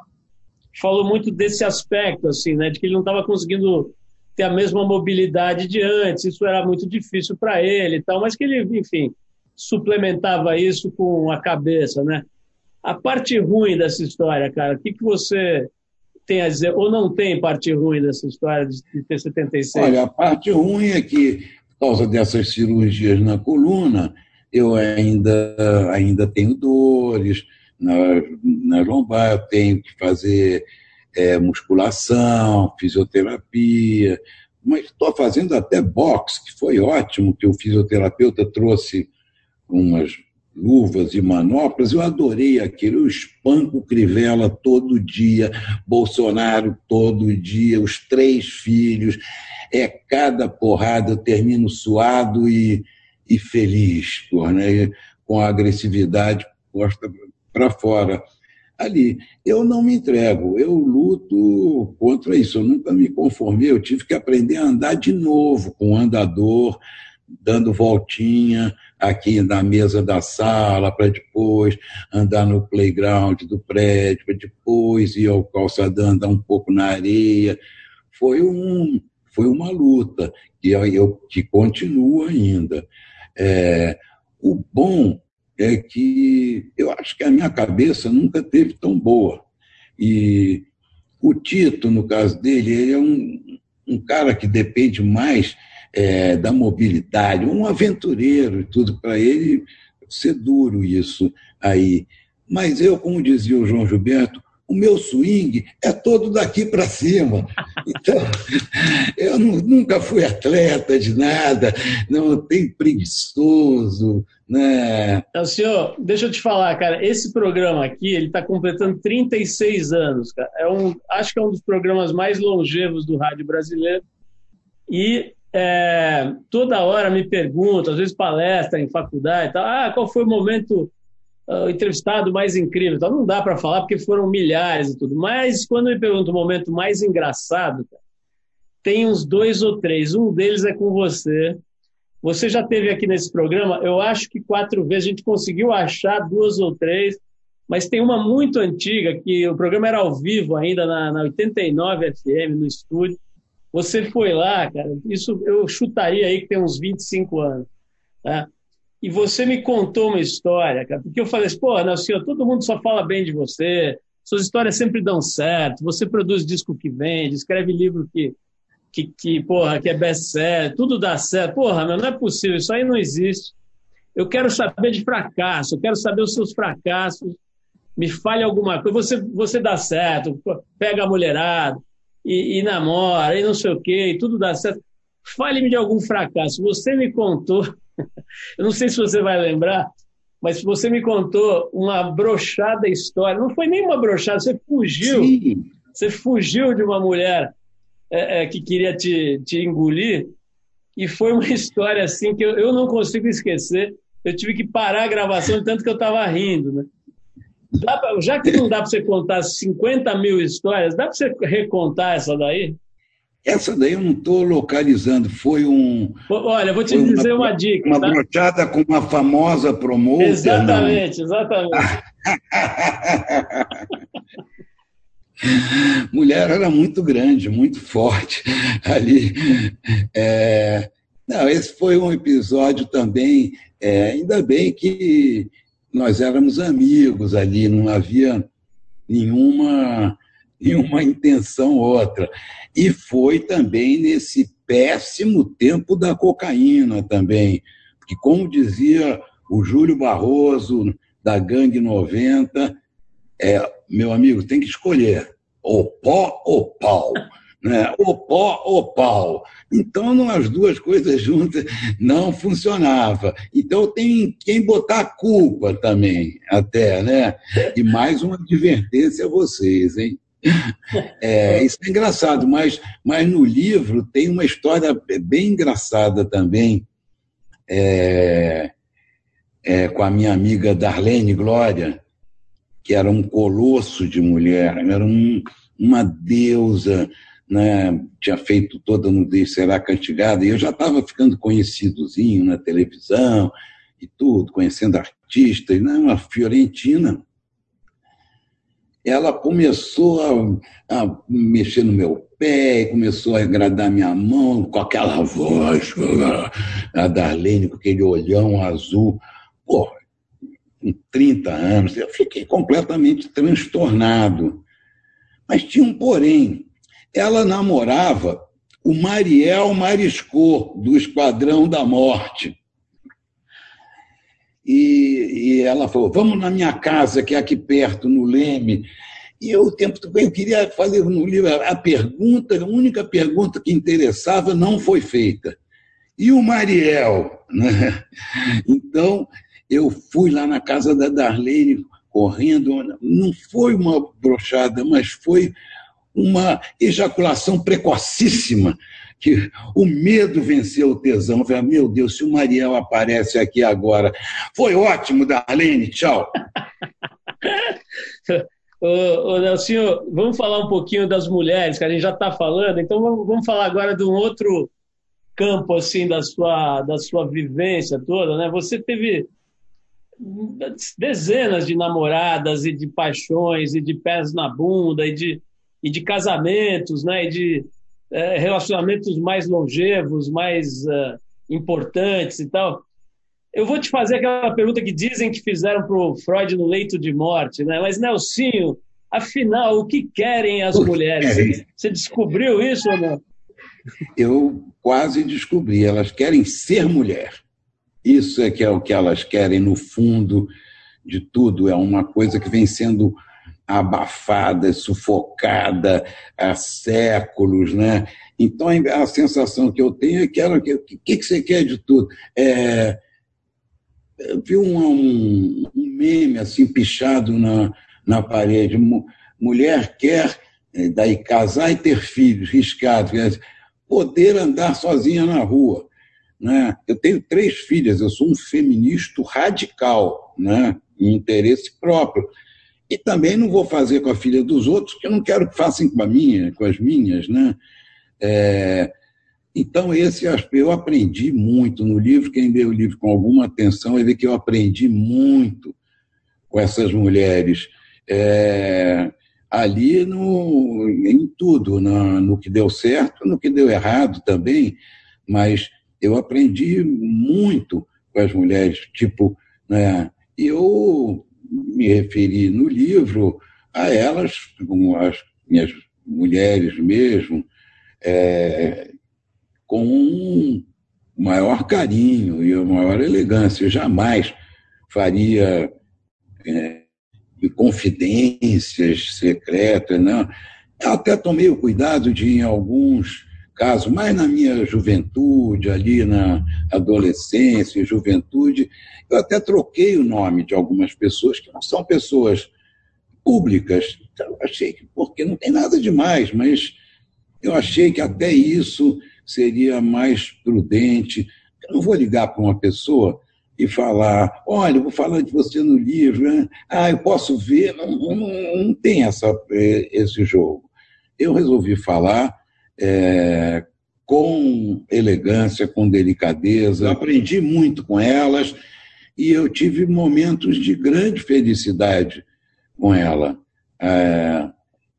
Falou muito desse aspecto, assim, né? De que ele não estava conseguindo ter a mesma mobilidade de antes, isso era muito difícil para ele e tal, mas que ele, enfim, suplementava isso com a cabeça, né? A parte ruim dessa história, cara, o que, que você tem a dizer, ou não tem parte ruim dessa história de ter 76? Olha, a parte ruim é que, por causa dessas cirurgias na coluna, eu ainda, ainda tenho dores na, na lombar, eu tenho que fazer é, musculação, fisioterapia, mas estou fazendo até boxe, que foi ótimo, que o fisioterapeuta trouxe umas luvas e manoplas, eu adorei aquilo, eu espanco Crivella todo dia, Bolsonaro todo dia, os três filhos, é cada porrada, eu termino suado e, e feliz, né? com a agressividade posta para fora. Ali, eu não me entrego, eu luto contra isso, eu nunca me conformei, eu tive que aprender a andar de novo com o andador, dando voltinha aqui na mesa da sala, para depois andar no playground do prédio, para depois ir ao calçadão, andar um pouco na areia. Foi, um, foi uma luta que, eu, que continua ainda. É, o bom é que eu acho que a minha cabeça nunca teve tão boa. E o Tito, no caso dele, ele é um, um cara que depende mais é, da mobilidade, um aventureiro e tudo, para ele ser duro isso aí. Mas eu, como dizia o João Gilberto, o meu swing é todo daqui para cima. Então, eu nunca fui atleta de nada, não tenho preguiçoso, né? Então, senhor, deixa eu te falar, cara, esse programa aqui, ele está completando 36 anos, cara. É um, acho que é um dos programas mais longevos do rádio brasileiro. E é, toda hora me perguntam, às vezes palestra em faculdade, tal, ah, qual foi o momento uh, entrevistado mais incrível? Então, não dá para falar porque foram milhares e tudo. Mas quando me perguntam o momento mais engraçado, tem uns dois ou três. Um deles é com você. Você já teve aqui nesse programa, eu acho que quatro vezes a gente conseguiu achar duas ou três, mas tem uma muito antiga que o programa era ao vivo ainda na, na 89 FM no estúdio você foi lá, cara, isso eu chutaria aí que tem uns 25 anos. Tá? E você me contou uma história, cara, porque eu falei assim, pô, Nelson, todo mundo só fala bem de você, suas histórias sempre dão certo, você produz disco que vende, escreve livro que, que, que porra, que é best-seller, tudo dá certo. Porra, meu, não é possível, isso aí não existe. Eu quero saber de fracasso, eu quero saber os seus fracassos, me fale alguma coisa, você, você dá certo, pega a mulherada, e, e namora, e não sei o quê, e tudo dá certo. Fale-me de algum fracasso. Você me contou, eu não sei se você vai lembrar, mas você me contou uma brochada história. Não foi nem uma brochada, você fugiu. Sim. Você fugiu de uma mulher é, é, que queria te, te engolir. E foi uma história assim que eu, eu não consigo esquecer. Eu tive que parar a gravação, tanto que eu estava rindo. Né? Pra, já que não dá para você contar 50 mil histórias, dá para você recontar essa daí? Essa daí eu não estou localizando. Foi um. Olha, vou te dizer uma, uma, dica. Uma tá? brochada com uma famosa promotora. Exatamente, não. exatamente. Mulher era muito grande, muito forte ali. É... Não, esse foi um episódio também. É, ainda bem que nós éramos amigos ali, não havia nenhuma, nenhuma intenção outra. E foi também nesse péssimo tempo da cocaína também, porque, como dizia o Júlio Barroso, da Gangue 90, é, meu amigo, tem que escolher ou pó ou pau né? o pó, o pau. Então, não, as duas coisas juntas não funcionava. Então, tem quem botar a culpa também, até, né? E mais uma advertência a vocês, hein? É, isso é engraçado, mas, mas no livro tem uma história bem engraçada também, é, é, com a minha amiga Darlene Glória, que era um colosso de mulher, era um, uma deusa, né, tinha feito toda nudez será castigada, e eu já estava ficando conhecidozinho na televisão e tudo, conhecendo artistas, né, uma fiorentina. Ela começou a, a mexer no meu pé, começou a agradar minha mão com aquela voz, a Darlene com aquele olhão azul. Pô, com 30 anos, eu fiquei completamente transtornado. Mas tinha um porém ela namorava o Mariel Mariscô, do Esquadrão da Morte. E, e, ela falou: Vamos na minha casa, que é aqui perto, no Leme. E eu, o tempo todo, eu queria fazer no livro a pergunta, a única pergunta que interessava não foi feita. E o Mariel? Né? Então, eu fui lá na casa da Darlene correndo, não foi uma brochada, mas foi uma ejaculação precocíssima, que o medo venceu o tesão. Falei, meu Deus, se o Mariel aparece aqui agora. Foi ótimo, Darlene, tchau. ô, ô Nelsinho, vamos falar um pouquinho das mulheres, que a gente já está falando, então vamos, vamos falar agora de um outro campo assim da sua, da sua vivência toda, né? Você teve dezenas de namoradas e de paixões e de pés na bunda e de, e de casamentos, né? E de é, relacionamentos mais longevos, mais uh, importantes e tal. Eu vou te fazer aquela pergunta que dizem que fizeram para o Freud no leito de morte, né? Mas Nelsinho, afinal, o que querem as mulheres? Você descobriu isso ou não? Eu quase descobri. Elas querem ser mulher. Isso é que é o que elas querem no fundo de tudo. É uma coisa que vem sendo abafada, sufocada há séculos, né? Então a sensação que eu tenho é que ela, que, que, que você quer de tudo? É, eu vi um, um, um, meme assim pichado na, na parede. Mulher quer eh, daí casar e ter filhos, riscado, poder andar sozinha na rua. Né? Eu tenho três filhas, eu sou um feminista radical, né? em interesse próprio. E também não vou fazer com a filha dos outros, porque eu não quero que façam com a minha, com as minhas. Né? É... Então, esse eu aprendi muito no livro. Quem lê o livro com alguma atenção vai ver que eu aprendi muito com essas mulheres. É... Ali no, em tudo, no, no que deu certo, no que deu errado também, mas eu aprendi muito com as mulheres, tipo, né, eu me referi no livro a elas, como as minhas mulheres mesmo, é, com um maior carinho e uma maior elegância. Eu jamais faria é, confidências secretas, não. Eu até tomei o cuidado de, em alguns caso, mais na minha juventude, ali na adolescência e juventude, eu até troquei o nome de algumas pessoas que não são pessoas públicas. Então, achei que, porque não tem nada demais, mas eu achei que até isso seria mais prudente. Eu não vou ligar para uma pessoa e falar, olha, vou falar de você no livro, né? ah, eu posso ver, não, não, não tem essa, eh, esse jogo. Eu resolvi falar é, com elegância, com delicadeza. Eu aprendi muito com elas e eu tive momentos de grande felicidade com ela. É,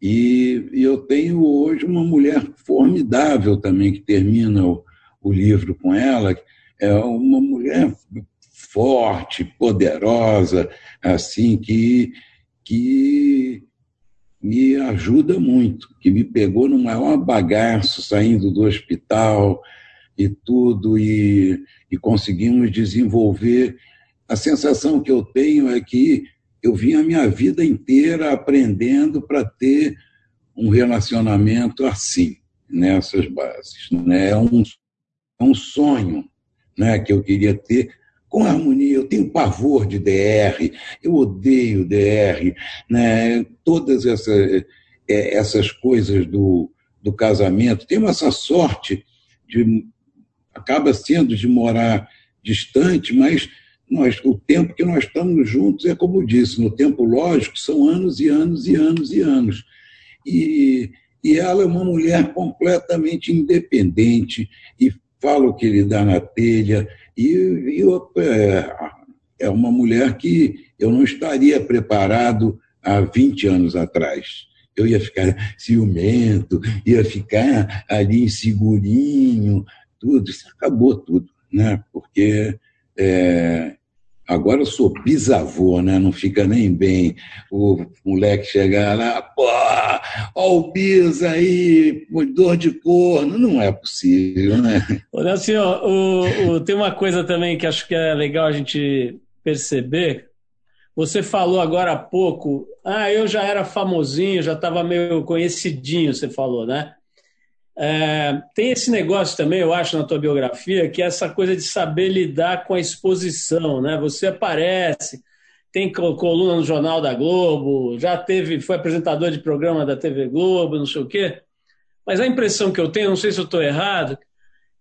e, eu tenho hoje uma mulher formidável também que termina o, o livro com ela. É uma mulher forte, poderosa, assim que que me ajuda muito, que me pegou no maior bagaço saindo do hospital e tudo, e, e conseguimos desenvolver. A sensação que eu tenho é que eu vim a minha vida inteira aprendendo para ter um relacionamento assim, nessas bases. Né? É, um, é um sonho né, que eu queria ter com harmonia. Eu tenho pavor de DR, eu odeio DR, né? todas essa, é, essas coisas do, do casamento. Tenho essa sorte de. acaba sendo de morar distante, mas nós, o tempo que nós estamos juntos é como disse, no tempo lógico, são anos e anos e anos e anos. E, e ela é uma mulher completamente independente e fala o que lhe dá na telha, e, e é, é uma mulher que eu não estaria preparado há 20 anos atrás. Eu ia ficar ciumento, ia ficar ali insegurinho, tudo. Isso acabou tudo, né? Porque é, Agora eu sou bisavô, né? Não fica nem bem o moleque chegar lá, pô, ó o bis aí, dor de corno. Não é possível, né? Olha ó, o, o, tem uma coisa também que acho que é legal a gente perceber. Você falou agora há pouco, ah, eu já era famosinho, já estava meio conhecidinho, você falou, né? É, tem esse negócio também, eu acho, na tua biografia, que é essa coisa de saber lidar com a exposição, né? Você aparece, tem coluna no Jornal da Globo, já teve, foi apresentador de programa da TV Globo, não sei o quê. Mas a impressão que eu tenho, não sei se eu estou errado,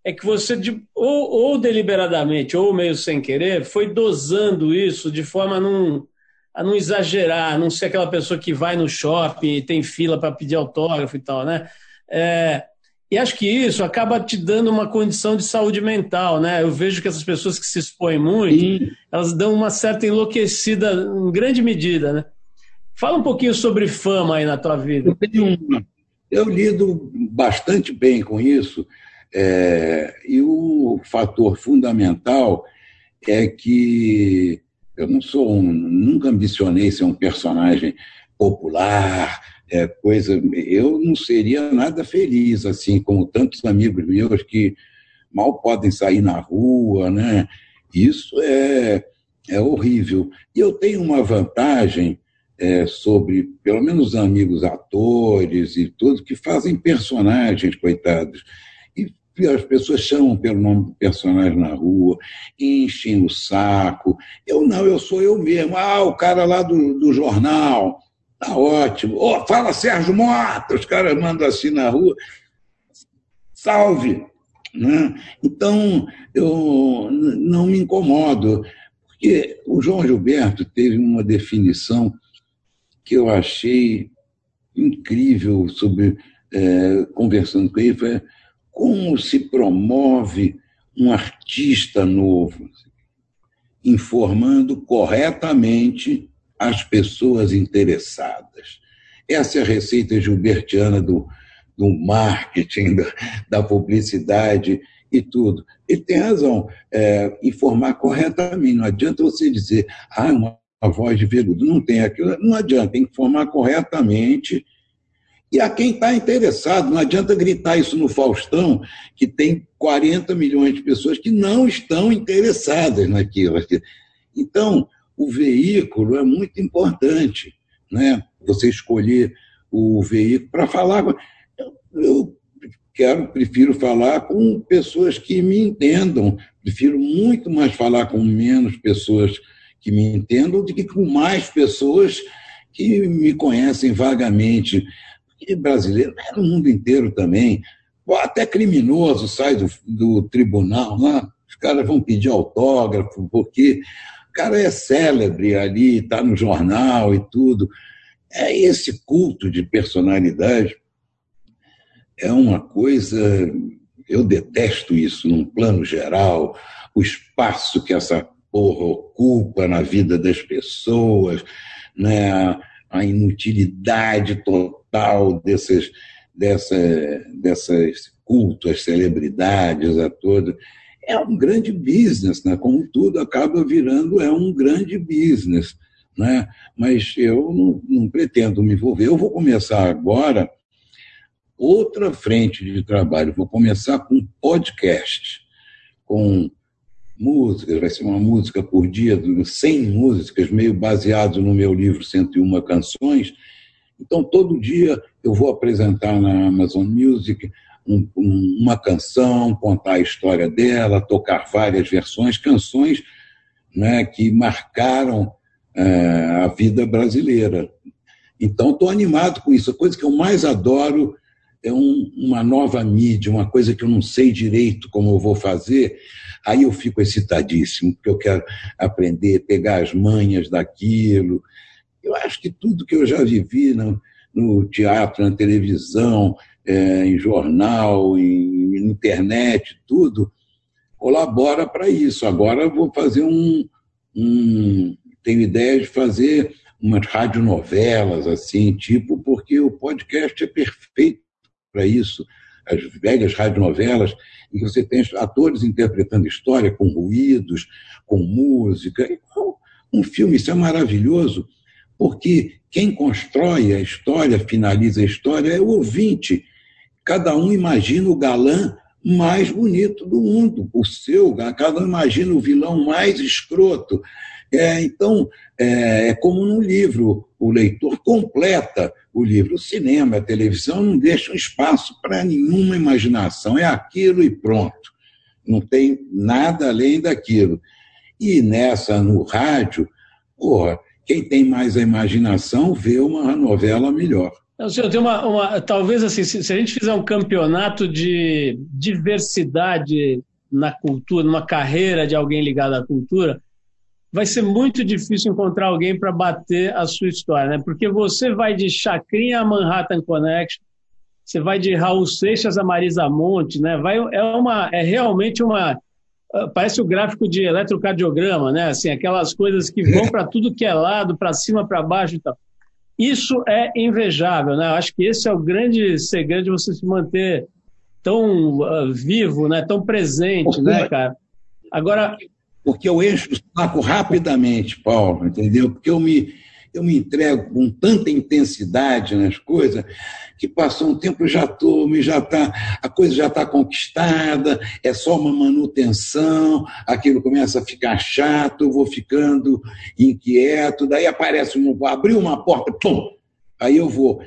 é que você, ou, ou, deliberadamente, ou meio sem querer, foi dosando isso de forma a não, a não exagerar, a não ser aquela pessoa que vai no shopping e tem fila para pedir autógrafo e tal, né? É, e acho que isso acaba te dando uma condição de saúde mental, né? Eu vejo que essas pessoas que se expõem muito, Sim. elas dão uma certa enlouquecida, em grande medida, né? Fala um pouquinho sobre fama aí na tua vida. Eu, tenho uma, eu lido bastante bem com isso, é, e o fator fundamental é que eu não sou um, nunca ambicionei ser um personagem popular, é, coisa. Eu não seria nada feliz assim, como tantos amigos meus que mal podem sair na rua, né? Isso é, é horrível. E eu tenho uma vantagem é, sobre, pelo menos, amigos atores e tudo, que fazem personagens, coitados as pessoas chamam pelo nome do personagem na rua, enchem o saco. Eu não, eu sou eu mesmo. Ah, o cara lá do, do jornal, tá ótimo. Oh, fala Sérgio Mota, os caras mandam assim na rua. Salve! Né? Então, eu não me incomodo, porque o João Gilberto teve uma definição que eu achei incrível sobre é, conversando com ele, foi como se promove um artista novo, informando corretamente as pessoas interessadas. Essa é a receita gilbertiana do, do marketing, da, da publicidade e tudo. Ele tem razão, é, informar corretamente. Não adianta você dizer, ah, uma, uma voz de veludo. Não tem aquilo. Não adianta, tem que informar corretamente e a quem está interessado, não adianta gritar isso no Faustão, que tem 40 milhões de pessoas que não estão interessadas naquilo. Então, o veículo é muito importante, né? Você escolher o veículo para falar. Eu quero, prefiro falar com pessoas que me entendam, prefiro muito mais falar com menos pessoas que me entendam do que com mais pessoas que me conhecem vagamente e brasileiro, é no mundo inteiro também. Até criminoso sai do, do tribunal lá, os caras vão pedir autógrafo, porque o cara é célebre ali, está no jornal e tudo. É esse culto de personalidade é uma coisa. Eu detesto isso num plano geral, o espaço que essa porra ocupa na vida das pessoas, né? a inutilidade total tal desses, dessa, dessas cultos, celebridades, a todos. É um grande business, né? como tudo acaba virando, é um grande business. Né? Mas eu não, não pretendo me envolver. Eu vou começar agora outra frente de trabalho. Vou começar com podcast, com músicas, vai ser uma música por dia, 100 músicas, meio baseado no meu livro 101 Canções, então, todo dia eu vou apresentar na Amazon Music um, um, uma canção, contar a história dela, tocar várias versões, canções né, que marcaram é, a vida brasileira. Então, estou animado com isso. A coisa que eu mais adoro é um, uma nova mídia, uma coisa que eu não sei direito como eu vou fazer. Aí eu fico excitadíssimo, porque eu quero aprender, pegar as manhas daquilo, eu acho que tudo que eu já vivi no, no teatro, na televisão, é, em jornal, em, internet, tudo, colabora para isso. Agora vou fazer um, um. Tenho ideia de fazer umas radionovelas, assim, tipo, porque o podcast é perfeito para isso. As velhas radionovelas, em que você tem atores interpretando história com ruídos, com música. Um filme, isso é maravilhoso porque quem constrói a história, finaliza a história, é o ouvinte. Cada um imagina o galã mais bonito do mundo, o seu, cada um imagina o vilão mais escroto. É, então, é, é como no livro, o leitor completa o livro. O cinema, a televisão não deixam espaço para nenhuma imaginação, é aquilo e pronto. Não tem nada além daquilo. E nessa, no rádio, porra, quem tem mais a imaginação vê uma novela melhor. Uma, uma, talvez assim, se, se, a gente fizer um campeonato de diversidade na cultura, numa carreira de alguém ligado à cultura, vai ser muito difícil encontrar alguém para bater a sua história, né? Porque você vai de Chacrinha a Manhattan Connection, você vai de Raul Seixas a Marisa Monte, né? Vai, é, uma, é realmente uma. Ah, parece o gráfico de eletrocardiograma, né? Assim, aquelas coisas que vão para tudo que é lado, para cima, para baixo e tal. Isso é invejável, né? Eu acho que esse é o grande segredo de você se manter tão uh, vivo, né? Tão presente, né, cara? Agora, porque eu encho o saco rapidamente, Paulo, entendeu? Porque eu me, eu me entrego com tanta intensidade nas coisas que passou um tempo já tô, já tá, a coisa já está conquistada, é só uma manutenção, aquilo começa a ficar chato, eu vou ficando inquieto, daí aparece um, abriu uma porta, pum, aí eu vou.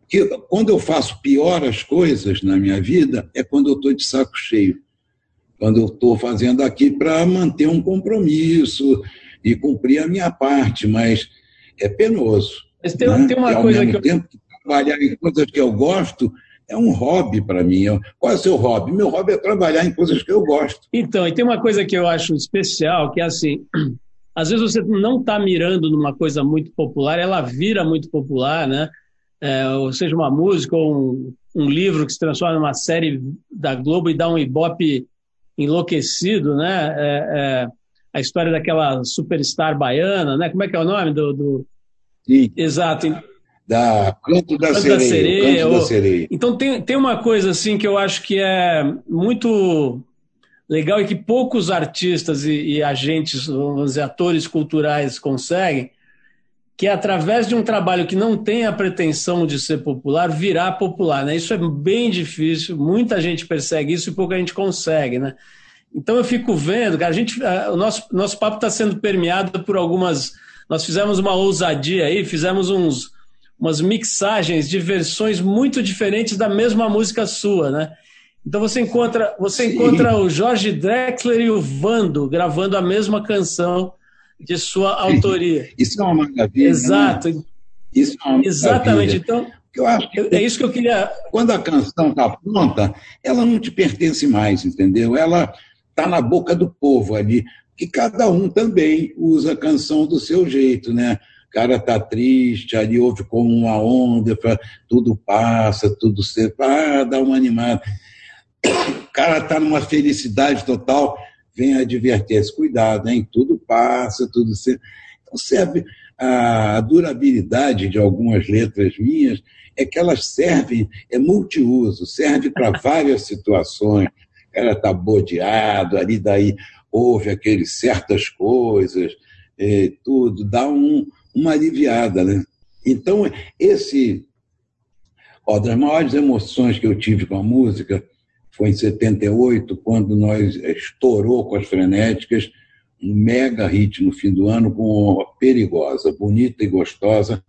Porque quando eu faço pior as coisas na minha vida é quando eu estou de saco cheio quando eu estou fazendo aqui para manter um compromisso e cumprir a minha parte, mas é penoso. Mas tem, né? tem uma e, coisa que eu... tempo trabalhar em coisas que eu gosto é um hobby para mim. Qual é o seu hobby? Meu hobby é trabalhar em coisas que eu gosto. Então, e tem uma coisa que eu acho especial, que é assim, às vezes você não está mirando numa coisa muito popular, ela vira muito popular, né? É, ou seja, uma música ou um, um livro que se transforma numa série da Globo e dá um ibope enlouquecido, né? É, é, a história daquela superstar baiana, né? Como é que é o nome do... do... Sim. Exato. Da Canto da Canto Sereia. Da sereia, Canto da sereia. Então tem, tem uma coisa assim que eu acho que é muito legal e que poucos artistas e, e agentes, vamos dizer, atores culturais conseguem, que é através de um trabalho que não tem a pretensão de ser popular, virar popular. Né? Isso é bem difícil, muita gente persegue isso e pouca gente consegue. Né? Então eu fico vendo, cara, a gente, o nosso, nosso papo está sendo permeado por algumas. Nós fizemos uma ousadia aí, fizemos uns, umas mixagens de versões muito diferentes da mesma música sua, né? Então você encontra, você encontra o Jorge Drexler e o Vando gravando a mesma canção de sua autoria. Isso é uma maravilha. Né? Exato. Né? Isso é uma Exatamente. Então, eu acho que é isso que eu queria. Quando a canção está pronta, ela não te pertence mais, entendeu? Ela está na boca do povo ali, que cada um também usa a canção do seu jeito, né? O cara está triste, ali ouve como uma onda, tudo passa, tudo se ah, dá uma animada. O cara está numa felicidade total, vem advertir-se, cuidado, hein? tudo passa, tudo se... Então, serve a durabilidade de algumas letras minhas é que elas servem, é multiuso, serve para várias situações. O cara está bodeado, ali daí ouve aqueles certas coisas, é, tudo, dá um, uma aliviada, né? Então, esse, ó, das maiores emoções que eu tive com a música foi em 78, quando nós estourou com as frenéticas, um mega hit no fim do ano com a Perigosa, bonita e gostosa,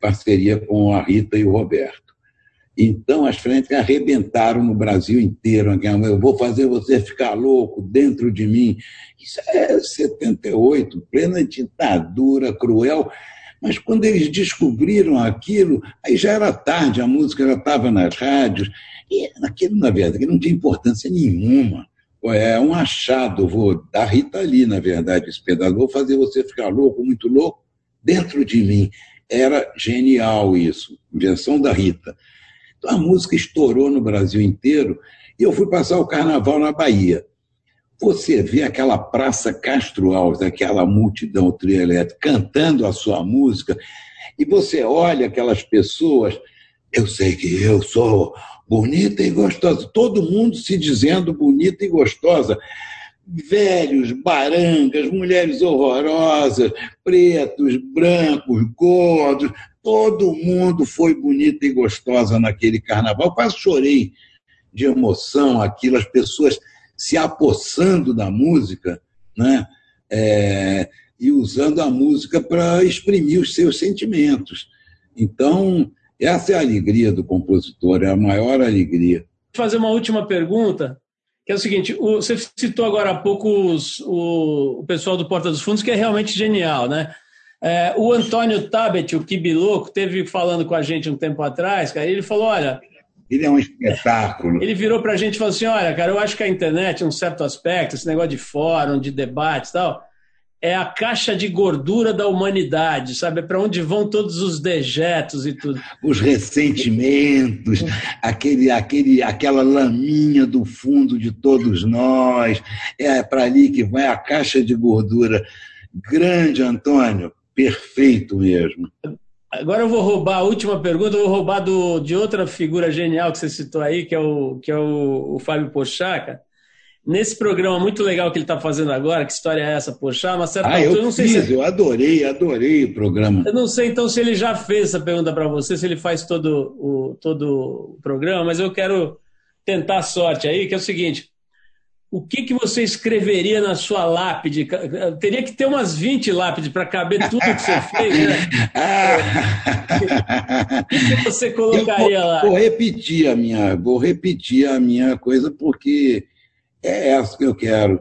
parceria com a Rita e o Roberto. Então, as frenéticas arrebentaram no Brasil inteiro. Eu vou fazer você ficar louco dentro de mim. Isso é 78, plena ditadura cruel. Mas quando eles descobriram aquilo, aí já era tarde, a música já estava nas rádios, e aquilo, na verdade, não tinha importância nenhuma. É um achado, vou dar Rita ali, na verdade, esse pedaço. Vou fazer você ficar louco, muito louco, dentro de mim. Era genial isso, invenção da Rita. Então a música estourou no Brasil inteiro e eu fui passar o carnaval na Bahia. Você vê aquela Praça Castro Alves, aquela multidão trio elétrico cantando a sua música, e você olha aquelas pessoas, eu sei que eu sou bonita e gostosa. Todo mundo se dizendo bonita e gostosa. Velhos, barangas, mulheres horrorosas, pretos, brancos, gordos, todo mundo foi bonita e gostosa naquele carnaval. quase chorei de emoção aquilo, as pessoas se apossando da música, né? É, e usando a música para exprimir os seus sentimentos. Então, essa é a alegria do compositor, é a maior alegria. Vou fazer uma última pergunta, que é o seguinte: você citou agora há pouco os, o, o, pessoal do Porta dos Fundos, que é realmente genial, né? É, o Antônio Tabet, o Kibiloco, teve falando com a gente um tempo atrás, cara, ele falou: olha. Ele é um espetáculo. Ele virou para a gente e falou assim: olha, cara, eu acho que a internet, em um certo aspecto, esse negócio de fórum, de debates e tal, é a caixa de gordura da humanidade, sabe? É para onde vão todos os dejetos e tudo. Os ressentimentos, aquele, aquele, aquela laminha do fundo de todos nós, é para ali que vai a caixa de gordura. Grande, Antônio, perfeito mesmo. Agora eu vou roubar a última pergunta, eu vou roubar do, de outra figura genial que você citou aí, que é o, que é o, o Fábio Pochaca nesse programa muito legal que ele está fazendo agora, que história é essa? Poxa, uma certa ah, altura, eu, não sei fiz, se... eu adorei, adorei o programa. Eu não sei então se ele já fez essa pergunta para você, se ele faz todo o, todo o programa, mas eu quero tentar a sorte aí, que é o seguinte. O que, que você escreveria na sua lápide? Teria que ter umas 20 lápides para caber tudo que você fez, né? o que, que você colocaria vou, lá? Vou repetir a minha, vou repetir a minha coisa, porque é essa que eu quero.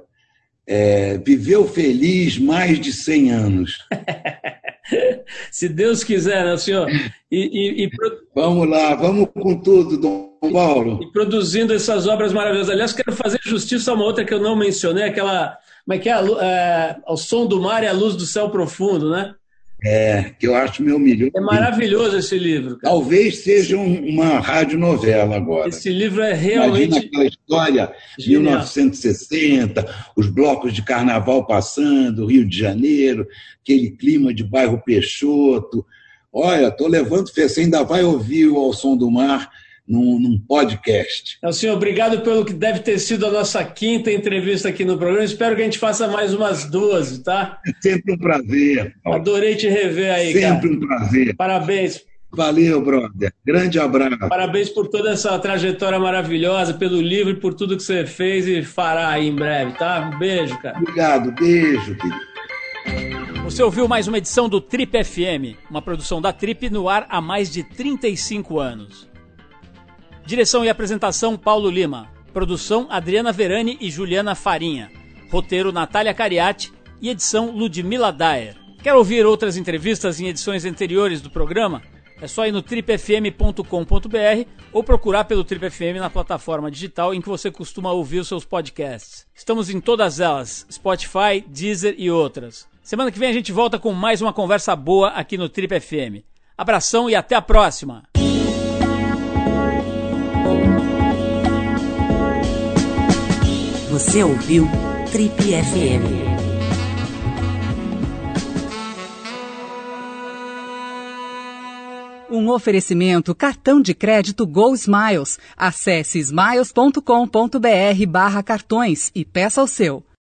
É, viveu feliz mais de 100 anos. Se Deus quiser, né, senhor? E, e, e, Vamos lá, vamos com tudo, Dom Paulo. E produzindo essas obras maravilhosas. Aliás, quero fazer justiça a uma outra que eu não mencionei, aquela. Como é que é? é? O som do mar e a luz do céu profundo, né? É, que eu acho meu melhor. É maravilhoso esse livro. Cara. Talvez seja uma radionovela agora. Esse livro é realmente. Imagina aquela história, Genial. 1960, os blocos de carnaval passando, Rio de Janeiro, aquele clima de bairro Peixoto. Olha, estou levando fé, você ainda vai ouvir o Ao Som do Mar num, num podcast. Então, senhor, obrigado pelo que deve ter sido a nossa quinta entrevista aqui no programa. Espero que a gente faça mais umas duas, tá? É sempre um prazer. Paulo. Adorei te rever aí, sempre cara. um prazer. Parabéns. Valeu, brother. Grande abraço. Parabéns por toda essa trajetória maravilhosa, pelo livro e por tudo que você fez e fará aí em breve, tá? Um beijo, cara. Obrigado, beijo, querido. Você ouviu mais uma edição do Trip FM, uma produção da Trip no ar há mais de 35 anos. Direção e apresentação Paulo Lima. Produção Adriana Verani e Juliana Farinha. Roteiro Natália Cariati e edição Ludmila Daer. Quer ouvir outras entrevistas em edições anteriores do programa? É só ir no tripfm.com.br ou procurar pelo Trip FM na plataforma digital em que você costuma ouvir os seus podcasts. Estamos em todas elas: Spotify, Deezer e outras. Semana que vem a gente volta com mais uma conversa boa aqui no Trip FM. Abração e até a próxima! Você ouviu Trip FM. Um oferecimento cartão de crédito Go Smiles. Acesse smiles.com.br barra cartões e peça o seu.